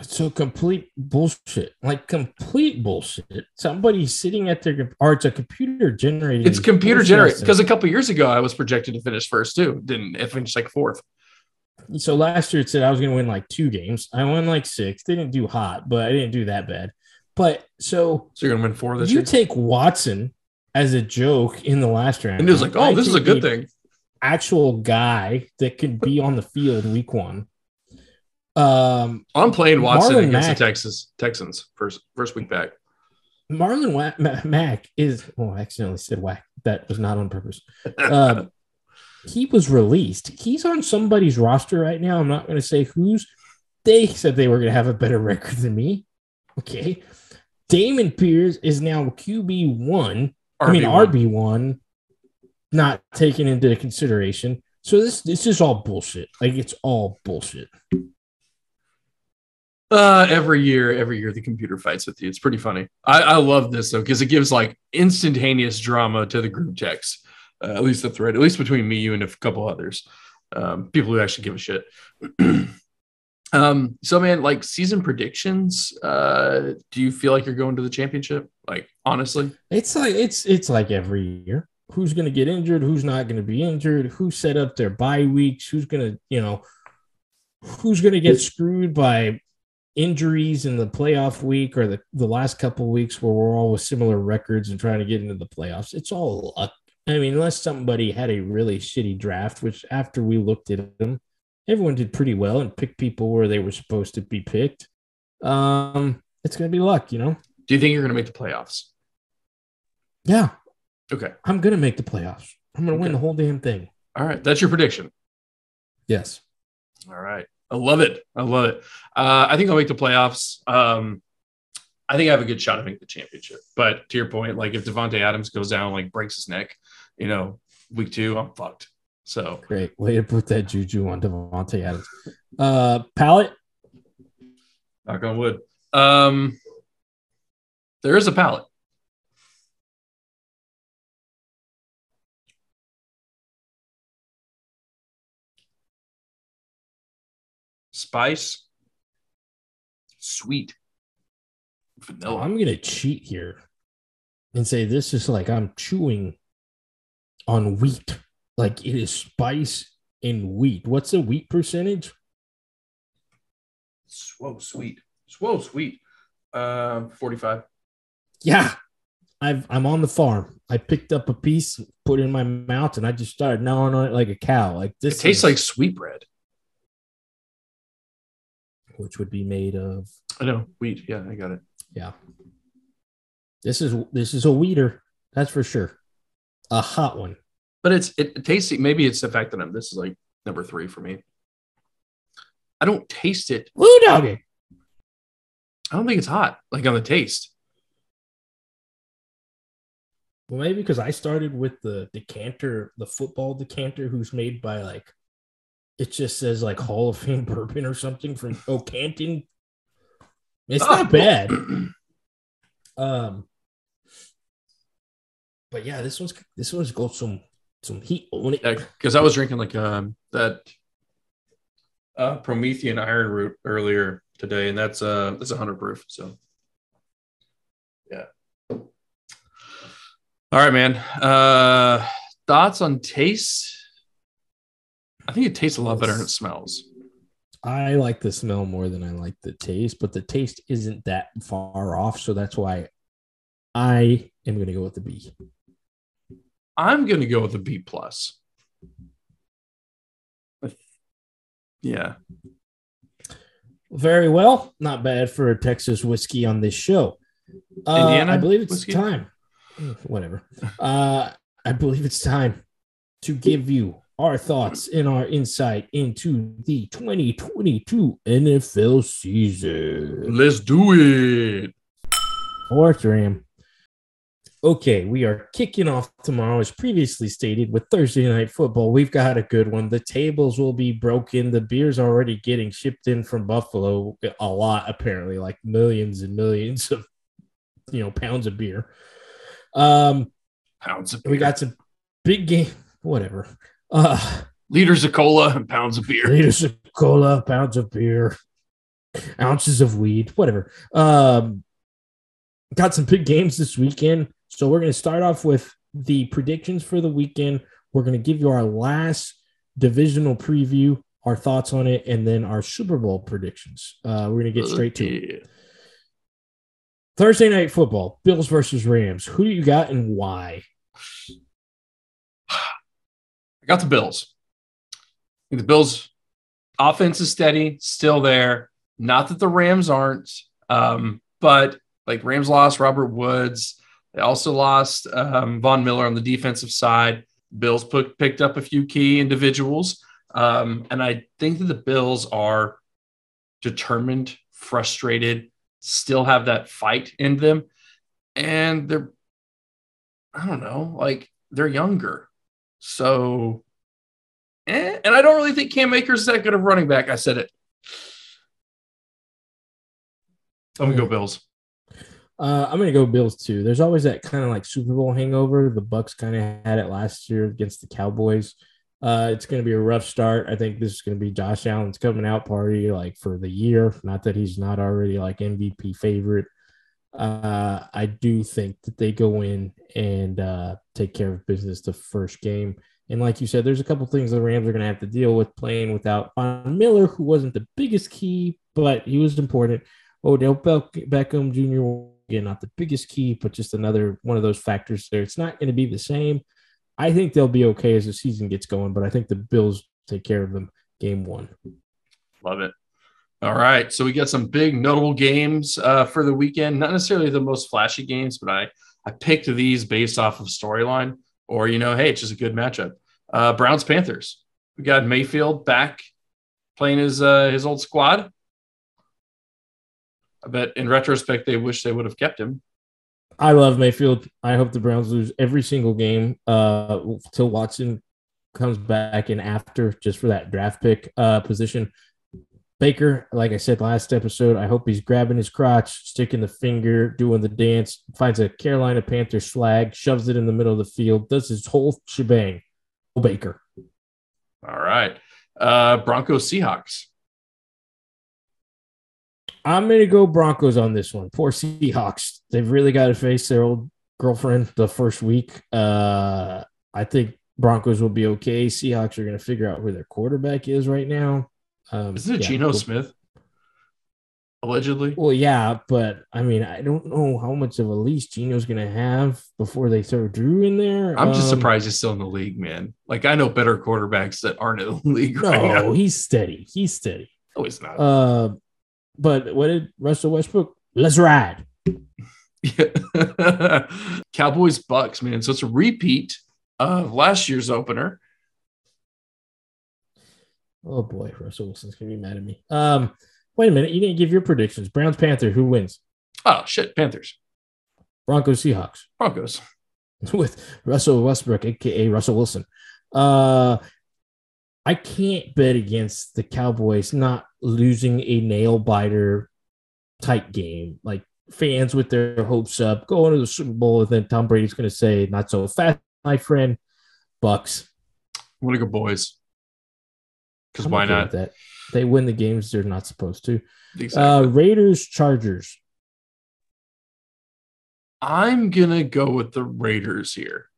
Speaker 2: So complete bullshit, like complete bullshit. Somebody sitting at their or it's a computer generated.
Speaker 3: It's computer generated because a couple years ago I was projected to finish first too. Didn't I finished like fourth?
Speaker 2: So last year it said I was going to win like two games. I won like six. They Didn't do hot, but I didn't do that bad. But so
Speaker 3: So you're gonna win four this
Speaker 2: you
Speaker 3: year.
Speaker 2: take Watson as a joke in the last round,
Speaker 3: and it was like, oh,
Speaker 2: I
Speaker 3: this is a good thing.
Speaker 2: Actual guy that could be on the field week one. Um,
Speaker 3: I'm playing Watson
Speaker 2: Marlon
Speaker 3: against
Speaker 2: Mack.
Speaker 3: the Texas Texans first first week back.
Speaker 2: Marlon Mack is. Oh, I accidentally said whack. That was not on purpose. Uh, he was released. He's on somebody's roster right now. I'm not going to say whose. They said they were going to have a better record than me. Okay. Dameon Pierce is now QB1. I mean,
Speaker 3: RB1.
Speaker 2: RB1, not taken into consideration. So this this is all bullshit. Like it's all bullshit.
Speaker 3: Uh, every year, every year the computer fights with you. It's pretty funny. I, I love this though because it gives like instantaneous drama to the group text. Uh, at least the thread, at least between me, you, and a couple others, um, people who actually give a shit. um, so man, like season predictions. Uh, do you feel like you're going to the championship? Like honestly,
Speaker 2: It's like it's it's like every year. Who's going to get injured? Who's not going to be injured? Who set up their bye weeks? Who's going to you know? Who's going to get screwed by injuries in the playoff week or the, the last couple weeks where we're all with similar records and trying to get into the playoffs? It's all luck. I mean, unless somebody had a really shitty draft, which after we looked at them, everyone did pretty well and picked people where they were supposed to be picked. Um, it's going to be luck, you know.
Speaker 3: do you think you're going to make the playoffs?
Speaker 2: Yeah,
Speaker 3: Okay,
Speaker 2: I'm gonna make the playoffs. I'm gonna win the whole damn thing.
Speaker 3: all right, that's your prediction.
Speaker 2: Yes.
Speaker 3: All right. I love it. I love it. Uh, I think I'll make the playoffs. Um, I think I have a good shot at making the championship. But to your point, like if Davante Adams goes down, like breaks his neck, you know, week two, I'm fucked. So
Speaker 2: Great. Way to put that juju on Davante Adams. Uh palette.
Speaker 3: knock on wood. Um, there is a palette. Spice, sweet, vanilla.
Speaker 2: I'm gonna cheat here and say this is like I'm chewing on wheat. Like it is spice in wheat. What's the wheat percentage?
Speaker 3: Whoa, sweet. Whoa, sweet. Um, 45.
Speaker 2: Yeah. I've I'm on the farm. I picked up a piece, put it in my mouth, and I just started gnawing on it like a cow. Like
Speaker 3: It
Speaker 2: this
Speaker 3: tastes
Speaker 2: is-
Speaker 3: like sweetbread.
Speaker 2: Which would be made of
Speaker 3: I know. Wheat. Yeah, I got it.
Speaker 2: Yeah. This is this is a weeder, that's for sure. A hot one.
Speaker 3: But it's it, tastes maybe it's the fact that I'm this is like number three for me. I don't taste it.
Speaker 2: Blue doggy.
Speaker 3: I don't think it's hot, like on the taste.
Speaker 2: Well, maybe because I started with the decanter, the football decanter, who's made by like it just says like Hall of Fame bourbon or something from Ocanton. It's
Speaker 3: Oh,
Speaker 2: not bad. Um, but yeah, this one's this one's got some some heat on it.
Speaker 3: Because I was drinking like um that uh Promethean Ironroot earlier today, and that's uh that's a hundred proof. So yeah. All right, man. Uh thoughts on taste? I think it tastes a lot better than it smells.
Speaker 2: I like the smell more than I like the taste, but the taste isn't that far off, so that's why I am going to go with the B.
Speaker 3: I'm gonna go with a B plus. Yeah.
Speaker 2: Very well, not bad for a Texas whiskey on this show. Uh,
Speaker 3: Indiana
Speaker 2: I believe it's
Speaker 3: whiskey?
Speaker 2: time. Mm, Whatever. Uh, I believe it's time to give you our thoughts and our insight into the 2022 NFL season.
Speaker 3: Let's do it.
Speaker 2: Fourth Dram. Okay, we are kicking off tomorrow, as previously stated, with Thursday night football. We've got a good one. The tables will be broken. The beer's already getting shipped in from Buffalo a lot, apparently, like millions and millions of you know pounds of beer. Um,
Speaker 3: Pounds of
Speaker 2: we got some big game, whatever. Uh
Speaker 3: liters of cola and pounds of beer.
Speaker 2: liters of cola, pounds of beer, ounces of weed, whatever. Um, got some big games this weekend. So we're going to start off with the predictions for the weekend. We're going to give you our last divisional preview, our thoughts on it, and then our Super Bowl predictions. Uh, we're going to get straight to it. Thursday night football, Bills versus Rams. Who do you got and why?
Speaker 3: Got the Bills. The Bills offense is steady, still there. Not that the Rams aren't, um, but like Rams lost Robert Woods. They also lost um, Von Miller on the defensive side. Bills put, picked up a few key individuals. Um, and I think that the Bills are determined, frustrated, still have that fight in them. And they're, I don't know, like they're younger. So, eh, and I don't really think Cam Akers is that good of running back. I said it. I'm to go Bills.
Speaker 2: Uh, I'm gonna go Bills too. There's always that kind of like Super Bowl hangover. The Bucks kind of had it last year against the Cowboys. Uh, it's gonna be a rough start. I think this is gonna be Josh Allen's coming out party like for the year. Not that he's not already like MVP favorite. Uh, I do think that they go in and uh, take care of business the first game. And like you said, there's a couple things the Rams are going to have to deal with playing without Von Miller, who wasn't the biggest key, but he was important. Odell Beckham Jr again, not the biggest key, but just another one of those factors there. It's not going to be the same. I think they'll be okay as the season gets going, but I think the Bills take care of them game one.
Speaker 3: Love it. All right. So we got some big notable games uh, for the weekend. Not necessarily the most flashy games, but I, I picked these based off of storyline or, you know, hey, it's just a good matchup. Uh, Browns Panthers. We got Mayfield back playing his uh, his old squad. I bet in retrospect they wish they would have kept him.
Speaker 2: I love Mayfield. I hope the Browns lose every single game uh, till Watson comes back in after just for that draft pick uh, position. Baker, like I said last episode, I hope he's grabbing his crotch, sticking the finger, doing the dance, finds a Carolina Panthers flag, shoves it in the middle of the field, does his whole shebang. Baker.
Speaker 3: All right. Uh, Broncos Seahawks.
Speaker 2: I'm going to go Broncos on this one. Poor Seahawks. They've really got to face their old girlfriend the first week. Uh, I think Broncos will be okay. Seahawks are going to figure out who their quarterback is right now.
Speaker 3: Um, Isn't it yeah, Geno Smith? Allegedly.
Speaker 2: Well, yeah, but I mean, I don't know how much of a leash Geno's going to have before they throw Drew in there.
Speaker 3: I'm just um, surprised he's still in the league, man. Like I know better quarterbacks that aren't in the league.
Speaker 2: No, right he's steady. He's steady.
Speaker 3: No, he's not.
Speaker 2: Uh, but what did Russell Westbrook? Let's ride.
Speaker 3: Yeah. Cowboys Bucks, man. So it's a repeat of last year's opener.
Speaker 2: Oh boy, Russell Wilson's gonna be mad at me. Um, wait a minute, you didn't give your predictions. Browns Panther, who wins?
Speaker 3: Oh shit, Panthers.
Speaker 2: Broncos Seahawks.
Speaker 3: Broncos.
Speaker 2: With Russell Westbrook, aka Russell Wilson. Uh I can't bet against the Cowboys not losing a nail biter type game. Like fans with their hopes up, going to the Super Bowl, and then Tom Brady's to say, "Not so fast, my friend." Bucks.
Speaker 3: What a good boys. Because why not?
Speaker 2: That they win the games they're not supposed to. Exactly. Uh, Raiders Chargers.
Speaker 3: I'm gonna go with the Raiders here.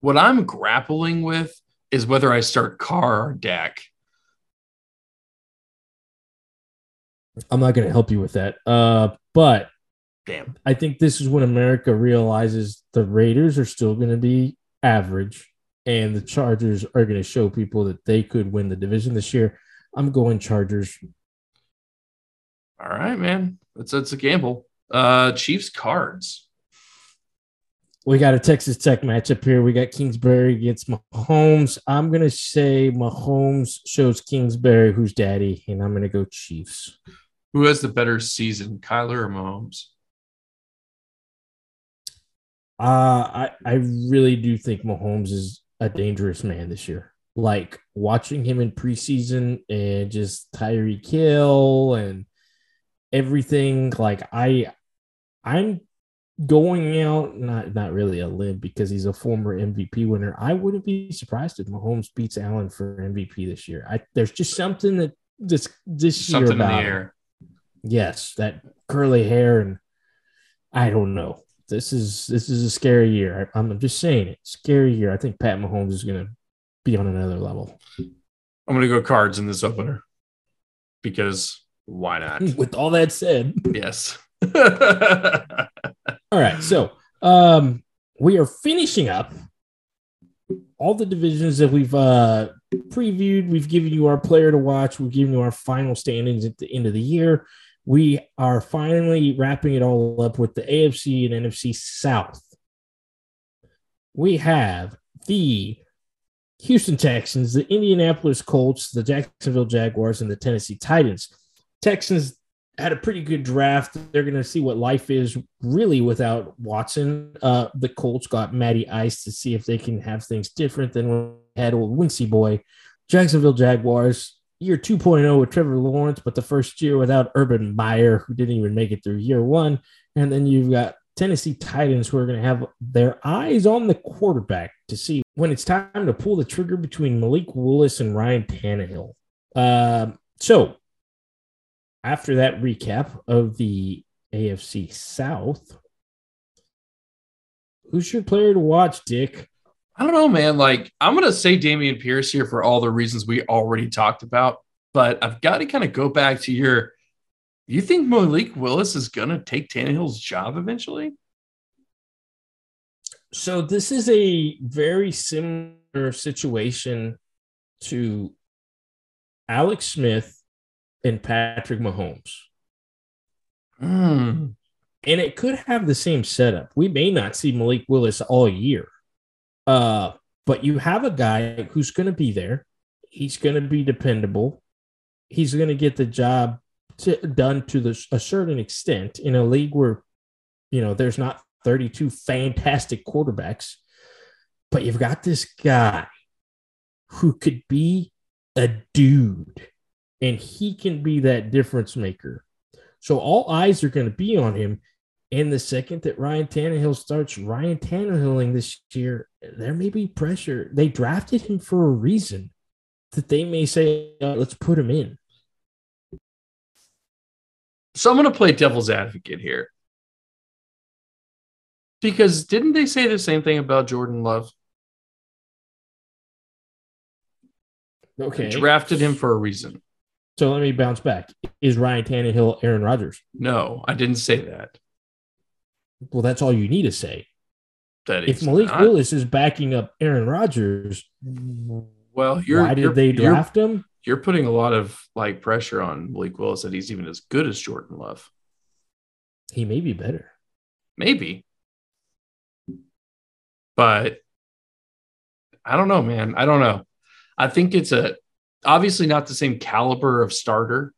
Speaker 3: What I'm grappling with is whether I start Carr or Dak.
Speaker 2: I'm not going to help you with that. Uh, but
Speaker 3: damn,
Speaker 2: I think this is when America realizes the Raiders are still going to be average, and the Chargers are going to show people that they could win the division this year. I'm going Chargers.
Speaker 3: All right, man. That's that's a gamble. Uh, Chiefs cards
Speaker 2: we got a Texas Tech matchup here. We got Kingsbury against Mahomes. I'm gonna say Mahomes shows Kingsbury who's daddy, and I'm gonna go Chiefs.
Speaker 3: Who has the better season, Kyler or Mahomes?
Speaker 2: Uh, I I really do think Mahomes is a dangerous man this year. Like watching him in preseason and just Tyreek Kill and everything. Like I, I'm going out, not not really a limb because he's a former MVP winner. I wouldn't be surprised if Mahomes beats Allen for MVP this year. I, there's just something that this this something year about in the air. Yes, that curly hair and I don't know. This is this is a scary year. I, I'm just saying it. Scary year. I think Pat Mahomes is going to be on another level.
Speaker 3: I'm going to go cards in this opener because why not?
Speaker 2: With all that said,
Speaker 3: yes.
Speaker 2: All right. So um, we are finishing up all the divisions that we've uh, previewed. We've given you our player to watch. We've given you our final standings at the end of the year. We are finally wrapping it all up with the AFC and NFC South. We have the Houston Texans, the Indianapolis Colts, the Jacksonville Jaguars, and the Tennessee Titans. Texans had a pretty good draft. They're going to see what life is really without Watson. Uh, the Colts got Matty Ice to see if they can have things different than when had old Wincy Boy. Jacksonville Jaguars, year 2.0 with Trevor Lawrence, but the first year without Urban Meyer, who didn't even make it through year one. And then you've got Tennessee Titans who are going to have their eyes on the quarterback to see when it's time to pull the trigger between Malik Willis and Ryan Tannehill. Uh, so, after that recap of the AFC South, who's your player to watch, Dick?
Speaker 3: I don't know, man. Like, I'm going to say Dameon Pierce here for all the reasons we already talked about, but I've got to kind of go back to your. You think Malik Willis is going to take Tannehill's job eventually?
Speaker 2: So, this is a very similar situation to Alex Smith and Patrick Mahomes.
Speaker 3: Hmm.
Speaker 2: And it could have the same setup. We may not see Malik Willis all year. Uh, but you have a guy who's going to be there. He's going to be dependable. He's going to get the job to, done to the, a certain extent in a league where, you know, there's not 32 fantastic quarterbacks, but you've got this guy who could be a dude and he can be that difference maker. So all eyes are going to be on him. And the second that Ryan Tannehill starts Ryan Tannehilling this year, there may be pressure. They drafted him for a reason that they may say, uh, let's put him in.
Speaker 3: So I'm going to play devil's advocate here. Because didn't they say the same thing about Jordan Love?
Speaker 2: Okay.
Speaker 3: Drafted him for a reason.
Speaker 2: So let me bounce back. Is Ryan Tannehill Aaron Rodgers?
Speaker 3: No, I didn't say that.
Speaker 2: Well, that's all you need to say.
Speaker 3: That
Speaker 2: If Malik
Speaker 3: not.
Speaker 2: Willis is backing up Aaron Rodgers,
Speaker 3: well, you're
Speaker 2: why did
Speaker 3: you're,
Speaker 2: they
Speaker 3: you're-
Speaker 2: draft him?
Speaker 3: You're, putting a lot of like pressure on Malik Willis that he's even as good as Jordan Love.
Speaker 2: He may be better.
Speaker 3: Maybe, but I don't know, man. I don't know. I think it's a obviously not the same caliber of starter,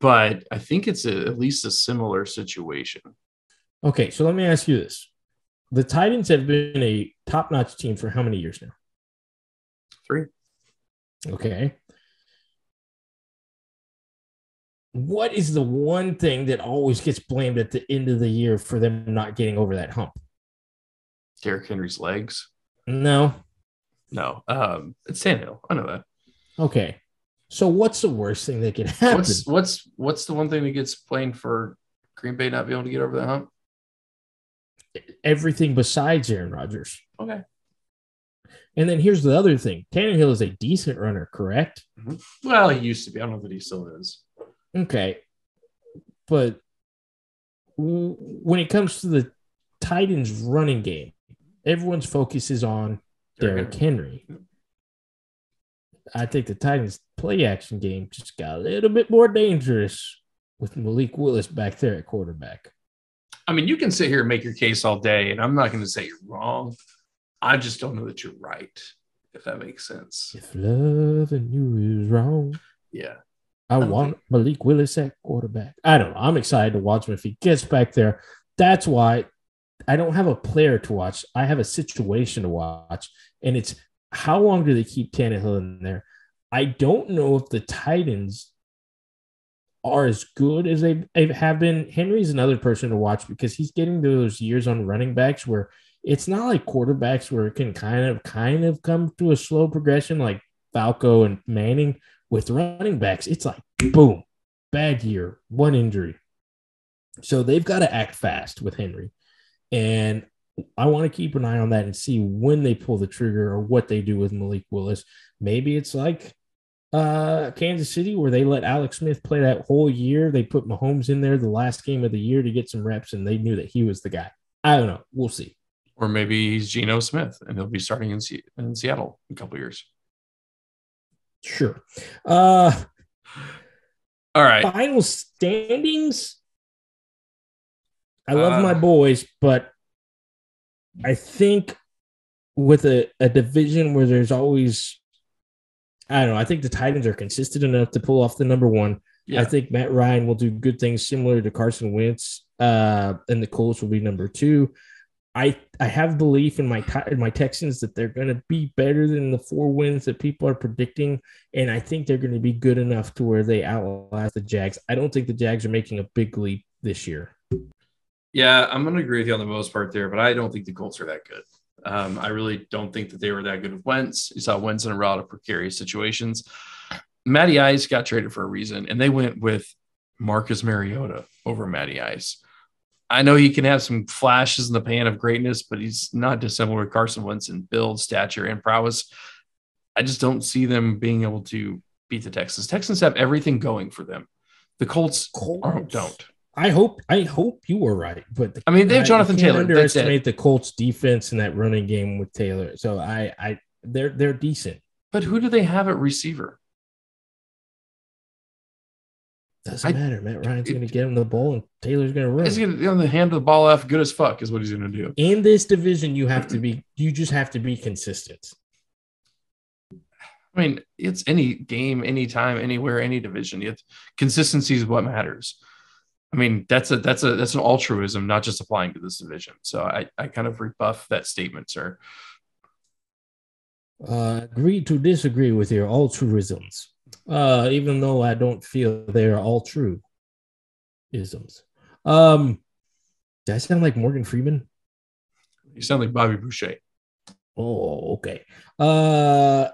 Speaker 3: but I think it's a, at least a similar situation.
Speaker 2: Okay, so let me ask you this. The Titans have been a top notch team for how many years now?
Speaker 3: Three.
Speaker 2: Okay. What is the one thing that always gets blamed at the end of the year for them not getting over that hump?
Speaker 3: Derrick Henry's legs.
Speaker 2: No.
Speaker 3: No, um, it's Tannehill. I know that.
Speaker 2: Okay. So what's the worst thing that could happen?
Speaker 3: What's what's what's the one thing that gets blamed for Green Bay not being able to get over that hump?
Speaker 2: Everything besides Aaron Rodgers.
Speaker 3: Okay.
Speaker 2: And then here's the other thing. Tannehill is a decent runner, correct? Mm-hmm.
Speaker 3: Well, he used to be. I don't know that he still is.
Speaker 2: Okay. But when it comes to the Titans running game, everyone's focus is on Derrick Henry. I think the Titans play action game just got a little bit more dangerous with Malik Willis back there at quarterback.
Speaker 3: I mean, you can sit here and make your case all day, and I'm not going to say you're wrong. I just don't know that you're right, if that makes sense.
Speaker 2: If loving you is wrong,
Speaker 3: Yeah.
Speaker 2: I
Speaker 3: don't
Speaker 2: want Malik Willis at quarterback. I don't know. I'm excited to watch him if he gets back there. That's why I don't have a player to watch. I have a situation to watch, and it's how long do they keep Tannehill in there? I don't know if the Titans are as good as they have been. Henry's another person to watch because he's getting those years on running backs where it's not like quarterbacks where it can kind of kind of come to a slow progression like Falco and Manning with running backs. It's like boom, bad year, one injury. So they've got to act fast with Henry. And I want to keep an eye on that and see when they pull the trigger or what they do with Malik Willis. Maybe it's like uh, Kansas City where they let Alex Smith play that whole year. They put Mahomes in there the last game of the year to get some reps, and they knew that he was the guy. I don't know. We'll see.
Speaker 3: Or maybe he's Geno Smith, and he'll be starting in, Se- in Seattle in a couple years.
Speaker 2: Sure. Uh,
Speaker 3: All right.
Speaker 2: final standings. I love
Speaker 3: Uh,
Speaker 2: my boys, but I think with a, a division where there's always, I don't know, I think the Titans are consistent enough to pull off the number one.
Speaker 3: Yeah.
Speaker 2: I think Matt Ryan will do good things similar to Carson Wentz, uh, and the Colts will be number two. I I have belief in my in my Texans that they're going to be better than the four wins that people are predicting, and I think they're going to be good enough to where they outlast the Jags. I don't think the Jags are making a big leap this year.
Speaker 3: Yeah, I'm going to agree with you on the most part there, but I don't think the Colts are that good. Um, I really don't think that they were that good with Wentz. You saw Wentz in a lot of precarious situations. Matty Ice got traded for a reason, and they went with Marcus Mariota over Matty Ice. I know he can have some flashes in the pan of greatness, but he's not dissimilar to Carson Wentz in build, stature, and prowess. I just don't see them being able to beat the Texans. Texans have everything going for them. The Colts, Colts. don't.
Speaker 2: I hope I hope you were right, but the,
Speaker 3: I mean they have Jonathan
Speaker 2: I
Speaker 3: Taylor.
Speaker 2: Underestimate the Colts defense in that running game with Taylor. So I I they're they're decent.
Speaker 3: But who do they have at receiver?
Speaker 2: Doesn't I, matter. Matt Ryan's going to get him the ball, and Taylor's going to run.
Speaker 3: He's going to hand the ball off good as fuck. Is what he's going to do.
Speaker 2: In this division, you have to be. You just have to be consistent.
Speaker 3: I mean, it's any game, anytime, anywhere, any division. It's, consistency is what matters. I mean, that's a that's a that's an altruism, not just applying to this division. So I I kind of rebuff that statement, sir.
Speaker 2: Uh, agree to disagree with your altruisms uh, even though I don't feel they're all true isms. Um, does that sound like Morgan Freeman?
Speaker 3: You sound like Bobby Boucher.
Speaker 2: Oh, okay. Uh,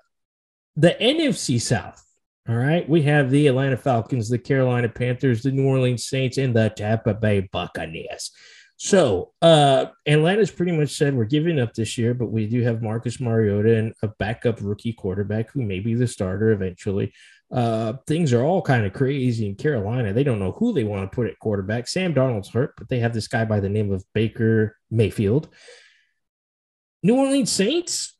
Speaker 2: the NFC South. All right, we have the Atlanta Falcons, the Carolina Panthers, the New Orleans Saints, and the Tampa Bay Buccaneers. So uh Atlanta's pretty much said we're giving up this year, but we do have Marcus Mariota and a backup rookie quarterback who may be the starter eventually. Uh, things are all kind of crazy in Carolina. They don't know who they want to put at quarterback. Sam Darnold's hurt, but they have this guy by the name of Baker Mayfield. New Orleans Saints,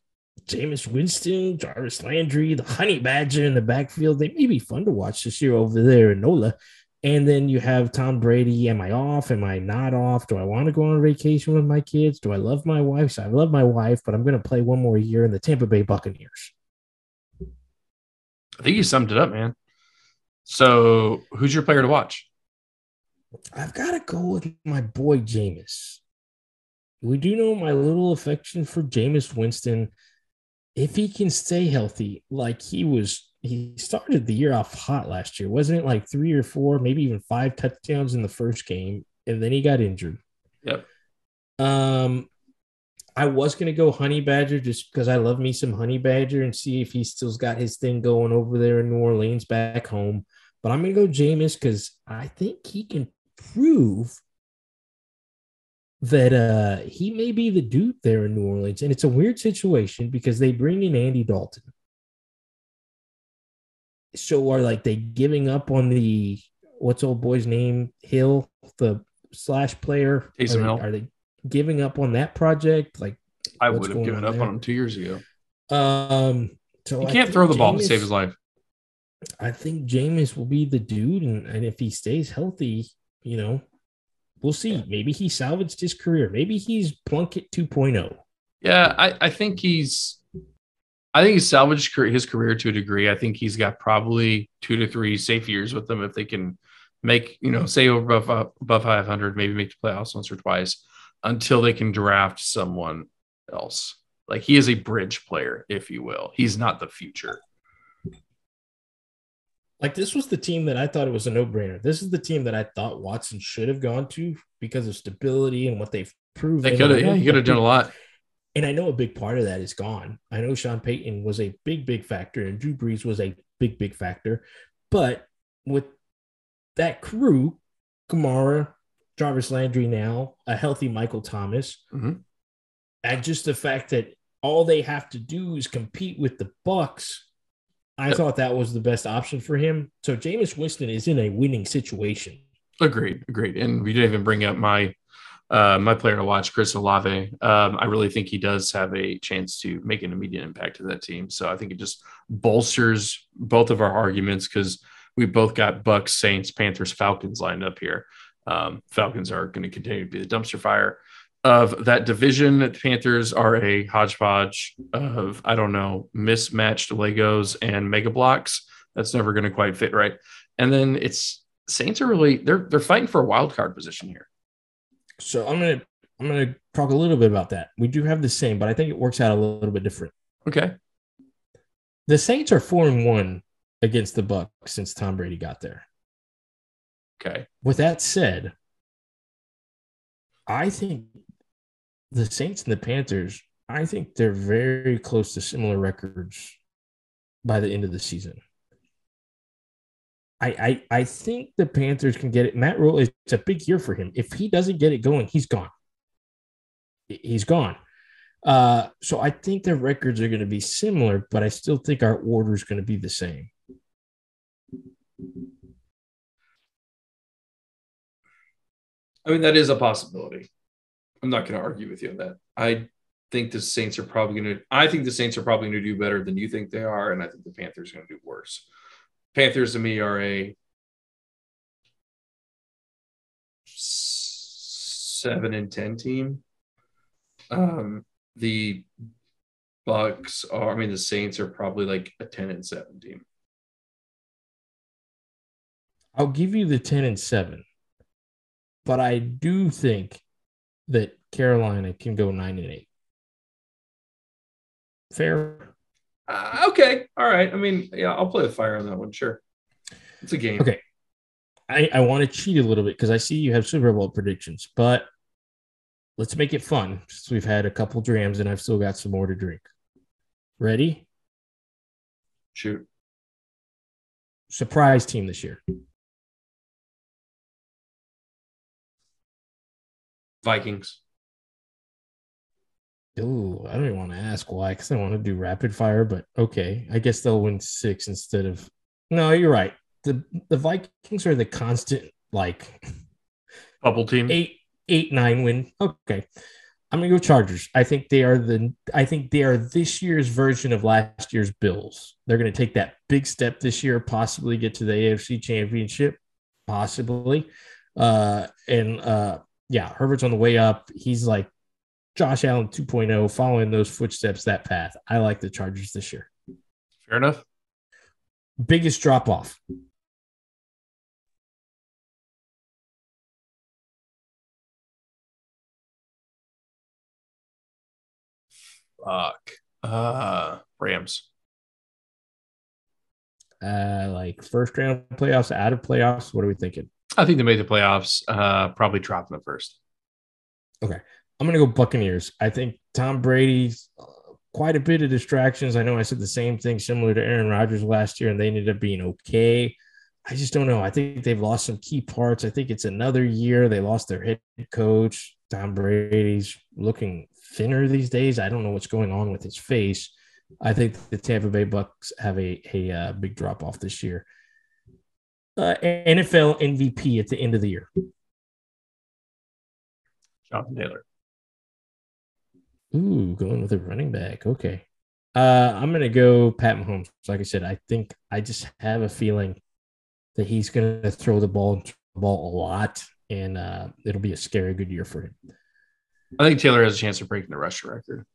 Speaker 2: Jameis Winston, Jarvis Landry, the Honey Badger in the backfield. They may be fun to watch this year over there in NOLA. And then you have Tom Brady. Am I off? Am I not off? Do I want to go on vacation with my kids? Do I love my wife? So I love my wife, but I'm going to play one more year in the Tampa Bay Buccaneers.
Speaker 3: I think you summed it up, man. So, who's your player to watch?
Speaker 2: I've got to go with my boy Jameis. We do know my little affection for Jameis Winston. If he can stay healthy, like he was, he started the year off hot last year, wasn't it? Like three or four, maybe even five touchdowns in the first game, and then he got injured.
Speaker 3: Yep.
Speaker 2: Um, I was gonna go Honey Badger just because I love me some Honey Badger and see if he still's got his thing going over there in New Orleans back home. But I'm gonna go Jameis because I think he can prove that uh he may be the dude there in New Orleans. And it's a weird situation because they bring in Andy Dalton. So are like they giving up on the what's old boy's name? Hill, the slash player.
Speaker 3: Taysom
Speaker 2: Hill.
Speaker 3: Are they
Speaker 2: giving up on that project? Like
Speaker 3: I would have given on up there? on him two years ago.
Speaker 2: Um, so
Speaker 3: he can't throw the Jameis, ball to save his life.
Speaker 2: I think Jameis will be the dude, and, and if he stays healthy, you know, we'll see. Maybe he salvaged his career. Maybe he's Plunkett 2.0.
Speaker 3: Yeah, I, I think he's I think he's salvaged his career to a degree. I think he's got probably two to three safe years with them if they can make, you know, say over above, above 500, maybe make the playoffs once or twice until they can draft someone else. Like he is a bridge player, if you will. He's not the future.
Speaker 2: Like this was the team that I thought it was a no-brainer. This is the team that I thought Watson should have gone to because of stability and what they've proven.
Speaker 3: They could have, yeah, he could have done a lot.
Speaker 2: And I know a big part of that is gone. I know Sean Payton was a big, big factor, and Drew Brees was a big, big factor. But with that crew, Kamara, Jarvis Landry now, a healthy Michael Thomas,
Speaker 3: mm-hmm.
Speaker 2: and just the fact that all they have to do is compete with the Bucs. I thought that was the best option for him. So Jameis Winston is in a winning situation.
Speaker 3: Agreed, agreed. And we didn't even bring up my uh, my player to watch, Chris Olave. Um, I really think he does have a chance to make an immediate impact to that team. So I think it just bolsters both of our arguments because we both got Bucs, Saints, Panthers, Falcons lined up here. Um, Falcons are going to continue to be the dumpster fire of that division. The Panthers are a hodgepodge of, I don't know, mismatched Legos and Mega Bloks. That's never going to quite fit right. And then it's Saints are really they're they're fighting for a wild card position here.
Speaker 2: So I'm gonna I'm gonna talk a little bit about that. We do have the same, but I think it works out a little bit different.
Speaker 3: Okay.
Speaker 2: The Saints are four and one against the Bucs since Tom Brady got there.
Speaker 3: Okay.
Speaker 2: With that said, I think the Saints and the Panthers, I think they're very close to similar records by the end of the season. I, I I think the Panthers can get it. Matt Rhule, it's a big year for him. If he doesn't get it going, he's gone. He's gone. Uh, so I think their records are going to be similar, but I still think our order is going to be the same.
Speaker 3: I mean, that is a possibility. I'm not going to argue with you on that. I think the Saints are probably going to. I think the Saints are probably going to do better than you think they are, and I think the Panthers are going to do worse. Panthers to me are a seven and ten team. Um, the Bucs are. I mean, the Saints are probably like a ten and seven team.
Speaker 2: I'll give you the 10 and 7. But I do think that Carolina can go 9 and 8. Fair.
Speaker 3: Uh, okay. All right. I mean, yeah, I'll play with fire on that one. Sure. It's a game.
Speaker 2: Okay. I, I want to cheat a little bit because I see you have Super Bowl predictions, but let's make it fun since we've had a couple drams and I've still got some more to drink. Ready?
Speaker 3: Shoot.
Speaker 2: Surprise team this year.
Speaker 3: Vikings.
Speaker 2: Ooh, I don't even want to ask why because I want to do rapid fire, but okay. I guess they'll win six instead of. No, you're right. The the Vikings are the constant like
Speaker 3: Bubble team.
Speaker 2: eight eight nine win. Okay, I'm gonna go Chargers. I think they are the. I think they are this year's version of last year's Bills. They're gonna take that big step this year, possibly get to the AFC Championship, possibly. Uh, and uh, yeah, Herbert's on the way up. He's like Josh Allen 2.0, following those footsteps, that path. I like the Chargers this year.
Speaker 3: Fair enough.
Speaker 2: Biggest drop off.
Speaker 3: Fuck. Uh, Rams.
Speaker 2: Uh, like first round playoffs, out of playoffs. What are we thinking?
Speaker 3: I think they made the playoffs. Uh, probably dropped in the first.
Speaker 2: I'm gonna go Buccaneers. I think Tom Brady's uh, quite a bit of distractions. I know I said the same thing similar to Aaron Rodgers last year, and they ended up being okay. I just don't know. I think they've lost some key parts. I think it's another year. They lost their head coach. Tom Brady's looking thinner these days. I don't know what's going on with his face. I think the Tampa Bay Bucs have a, a uh, big drop off this year. Uh, NFL MVP at the end of the year.
Speaker 3: Jonathan Taylor.
Speaker 2: Ooh, going with a running back. Okay. Uh, I'm gonna go Pat Mahomes. Like I said, I think I just have a feeling that he's gonna throw the ball the ball a lot, and uh, it'll be a scary good year for him.
Speaker 3: I think Taylor has a chance of breaking the rush record.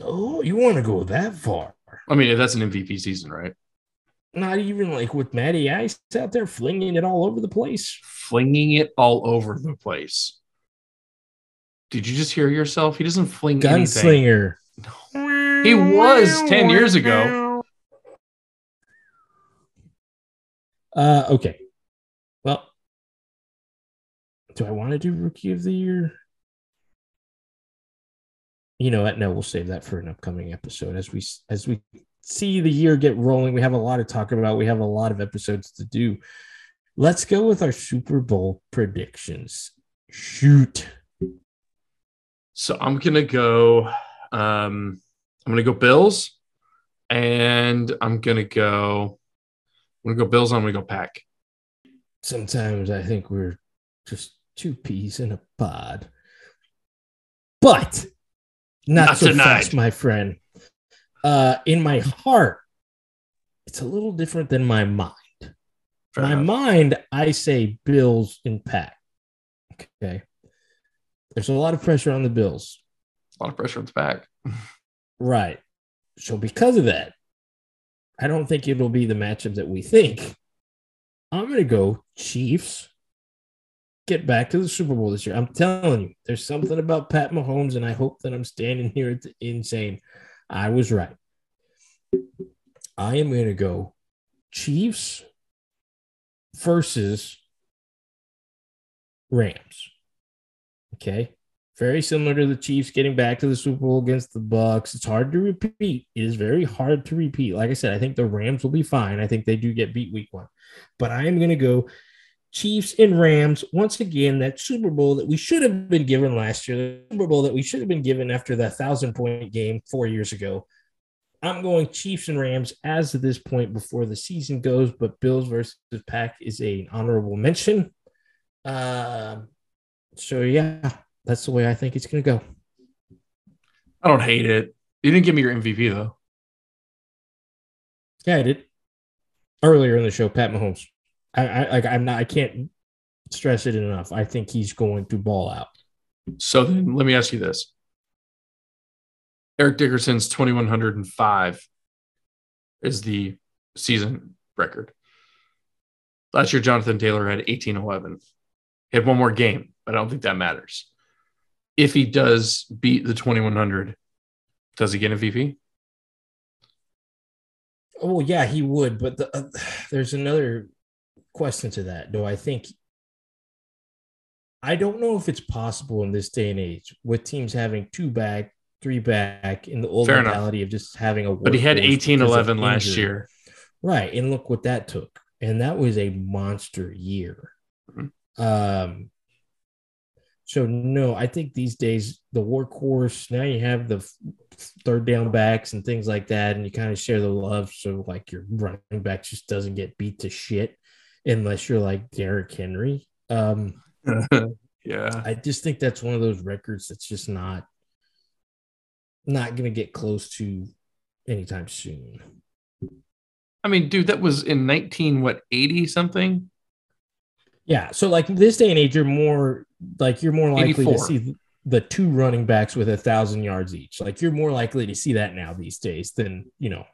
Speaker 2: Oh, you want to go that far?
Speaker 3: I mean, that's an MVP season, right?
Speaker 2: Not even like with Matty Ice out there flinging it all over the place.
Speaker 3: Flinging it all over the place. Did you just hear yourself? He doesn't fling anything.
Speaker 2: Gunslinger.
Speaker 3: He was 10 years ago.
Speaker 2: Uh, okay. Well, do I want to do rookie of the year? You know what? No, we'll save that for an upcoming episode as we as we see the year get rolling. We have a lot to talk about. We have a lot of episodes to do. Let's go with our Super Bowl predictions. Shoot.
Speaker 3: So I'm gonna go. Um, I'm gonna go Bills, and I'm gonna go. I'm gonna go Bills. I'm gonna go Pack.
Speaker 2: Sometimes I think we're just two peas in a pod. But not,
Speaker 3: Not
Speaker 2: so
Speaker 3: tonight.
Speaker 2: fast, my friend. Uh, in my heart, it's a little different than my mind.
Speaker 3: Fair
Speaker 2: my
Speaker 3: enough.
Speaker 2: mind, I say Bills in pack. Okay. There's a lot of pressure on the Bills.
Speaker 3: A lot of pressure on the Pack.
Speaker 2: Right. So because of that, I don't think it'll be the matchup that we think. I'm going to go Chiefs. Get back to the Super Bowl this year. I'm telling you, there's something about Pat Mahomes, and I hope that I'm standing here and saying I was right. I am going to go Chiefs versus Rams. Okay. Very similar to the Chiefs getting back to the Super Bowl against the Bucs. It's hard to repeat. It is very hard to repeat. Like I said, I think the Rams will be fine. I think they do get beat week one. But I am going to go Chiefs and Rams. Once again, that Super Bowl that we should have been given last year, the Super Bowl that we should have been given after that thousand point game four years ago. I'm going Chiefs and Rams as of this point before the season goes, but Bills versus Pack is an honorable mention. Uh, so yeah, that's the way I think it's going to go.
Speaker 3: I don't hate it. You didn't give me your MVP though.
Speaker 2: Yeah, I did. Earlier in the show, Pat Mahomes. I, I like. I'm not. I can't stress it enough. I think he's going to ball out.
Speaker 3: So then, let me ask you this: Eric Dickerson's 2105 is the season record. Last year, Jonathan Taylor had 1811. He had one more game, but I don't think that matters if he does beat the 2100, does he get MVP?
Speaker 2: Oh yeah, he would. But the, uh, there's another question to that. Do I think? I don't know if it's possible in this day and age with teams having two back, three back, in the old Fair mentality enough. of just having a.
Speaker 3: But he had 18 11 last year.
Speaker 2: Right. And look what that took. And that was a monster year. Mm-hmm. Um, so no, I think these days the workhorse. Now you have the third down backs and things like that, and you kind of share the love. So like your running back just doesn't get beat to shit unless you're like Derrick Henry. Um,
Speaker 3: yeah,
Speaker 2: I just think that's one of those records that's just not not going to get close to anytime soon.
Speaker 3: I mean, dude, that was in nineteen what eighty something.
Speaker 2: Yeah. So like this day and age, you're more like you're more likely 84. to see the two running backs with a thousand yards each. Like you're more likely to see that now these days than you know.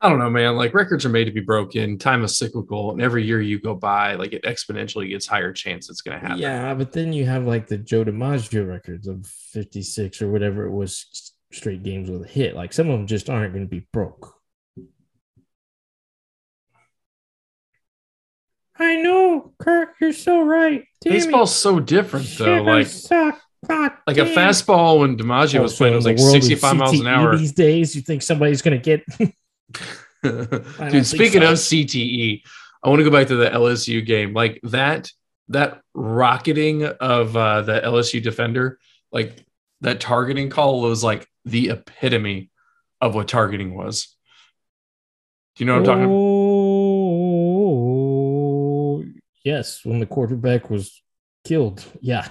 Speaker 3: I don't know, man. Like records are made to be broken. Time is cyclical, and every year you go by, like it exponentially gets higher chance it's going to happen.
Speaker 2: Yeah, but then you have like the Joe DiMaggio records of 56 or whatever it was straight games with a hit. Like some of them just aren't going to be broke. I know, Kurt. You're so right.
Speaker 3: Damn Baseball's it. so different, though. like, suck. God like damn. a fastball when DiMaggio oh, was playing was like 65 miles an hour.
Speaker 2: These days, you think somebody's going to get.
Speaker 3: Dude, speaking so. of CTE, I want to go back to the LSU game. Like that, that rocketing of uh, the LSU defender, like that targeting call was like the epitome of what targeting was. Do you know what I'm talking about?
Speaker 2: Yes, when the quarterback was killed. Yeah.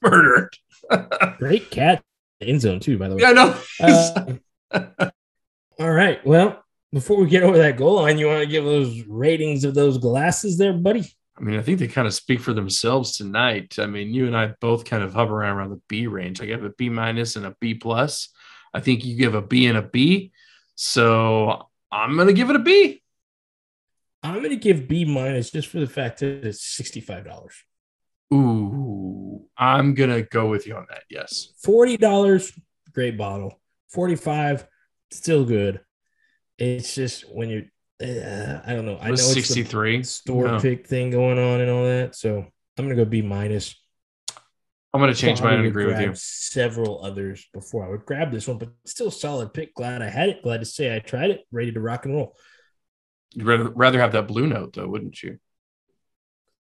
Speaker 3: Murdered.
Speaker 2: Great cat end zone, too, by the way.
Speaker 3: Yeah, no.
Speaker 2: uh, all right. Well, before we get over that goal line, you want to give those ratings of those glasses there, buddy?
Speaker 3: I mean, I think they kind of speak for themselves tonight. I mean, you and I both kind of hover around around the B range. I give a B minus and a B plus. I think you give a B and a B. So I'm going to give it a B.
Speaker 2: I'm going to give B minus just for the fact that it's sixty-five dollars.
Speaker 3: Ooh, I'm gonna go with you on that. Yes,
Speaker 2: forty dollars, great bottle. Forty-five, still good. It's just when you're, uh, I don't know. I know it's
Speaker 3: sixty-three
Speaker 2: store no. pick thing going on and all that. So I'm gonna go B minus.
Speaker 3: I'm gonna change mine and agree with you.
Speaker 2: Several others before I would grab this one, but still solid pick. Glad I had it. Glad to say I tried it. Ready to rock and roll.
Speaker 3: You'd rather, rather have that blue note though, wouldn't you?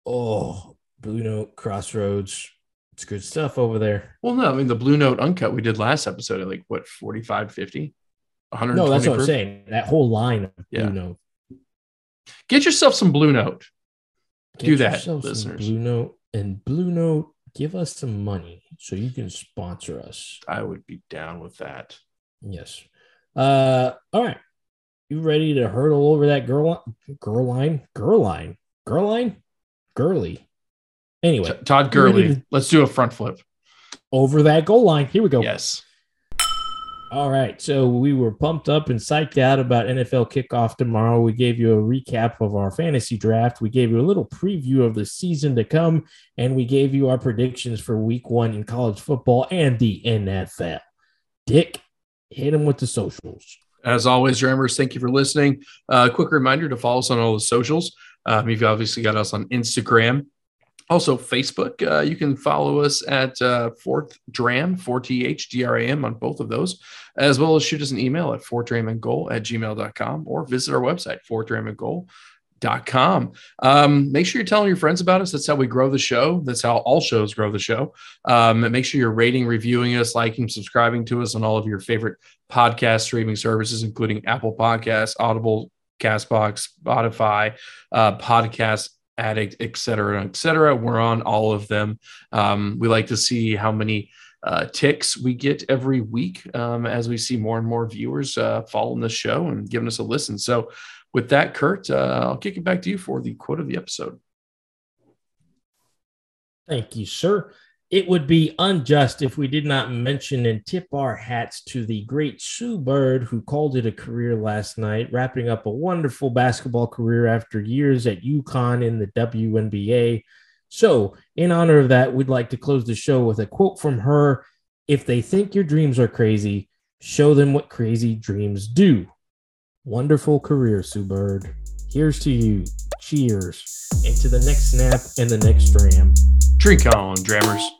Speaker 2: Oh, blue note crossroads. It's good stuff over there.
Speaker 3: Well, no, I mean the blue note uncut we did last episode at like what 45, 50, 100. No,
Speaker 2: that's what? I'm saying. That whole line of yeah. blue note.
Speaker 3: Get yourself some blue note. Get Do that, listeners.
Speaker 2: Blue note and blue note. Give us some money so you can sponsor us.
Speaker 3: I would be down with that.
Speaker 2: Yes. Uh, all right. You ready to hurdle over that girl girl line? Girl line? Girl line? Girly. Anyway. T-
Speaker 3: Todd Gurley. To- Let's do a front flip.
Speaker 2: Over that goal line. Here we go.
Speaker 3: Yes.
Speaker 2: All right. So we were pumped up and psyched out about NFL kickoff tomorrow. We gave you a recap of our fantasy draft. We gave you a little preview of the season to come, and we gave you our predictions for week one in college football and the NFL. Dick, hit him with the socials.
Speaker 3: As always, Dreamers, thank you for listening. Uh, quick reminder to follow us on all the socials. Um, you've obviously got us on Instagram also, Facebook, uh, you can follow us at uh, Fourth Dram, 4THDRAM on both of those, as well as shoot us an email at fourthdramandgoal at gmail.com or visit our website, fourthdramandgoal.com. Um, make sure you're telling your friends about us. That's how we grow the show. That's how all shows grow the show. Um, make sure you're rating, reviewing us, liking, subscribing to us on all of your favorite podcast streaming services, including Apple Podcasts, Audible, Castbox, Spotify, uh, Podcast Addict, et cetera, et cetera. We're on all of them. Um, we like to see how many uh, ticks we get every week um, as we see more and more viewers uh, following the show and giving us a listen. So, with that, Kurt, uh, I'll kick it back to you for the quote of the episode.
Speaker 2: Thank you, sir. It would be unjust if we did not mention and tip our hats to the great Sue Bird, who called it a career last night, wrapping up a wonderful basketball career after years at UConn in the WNBA. So, in honor of that, we'd like to close the show with a quote from her If they think your dreams are crazy, show them what crazy dreams do. Wonderful career, Sue Bird. Here's to you. Cheers. And to the next snap and the next dram.
Speaker 3: Drink on, Drammers.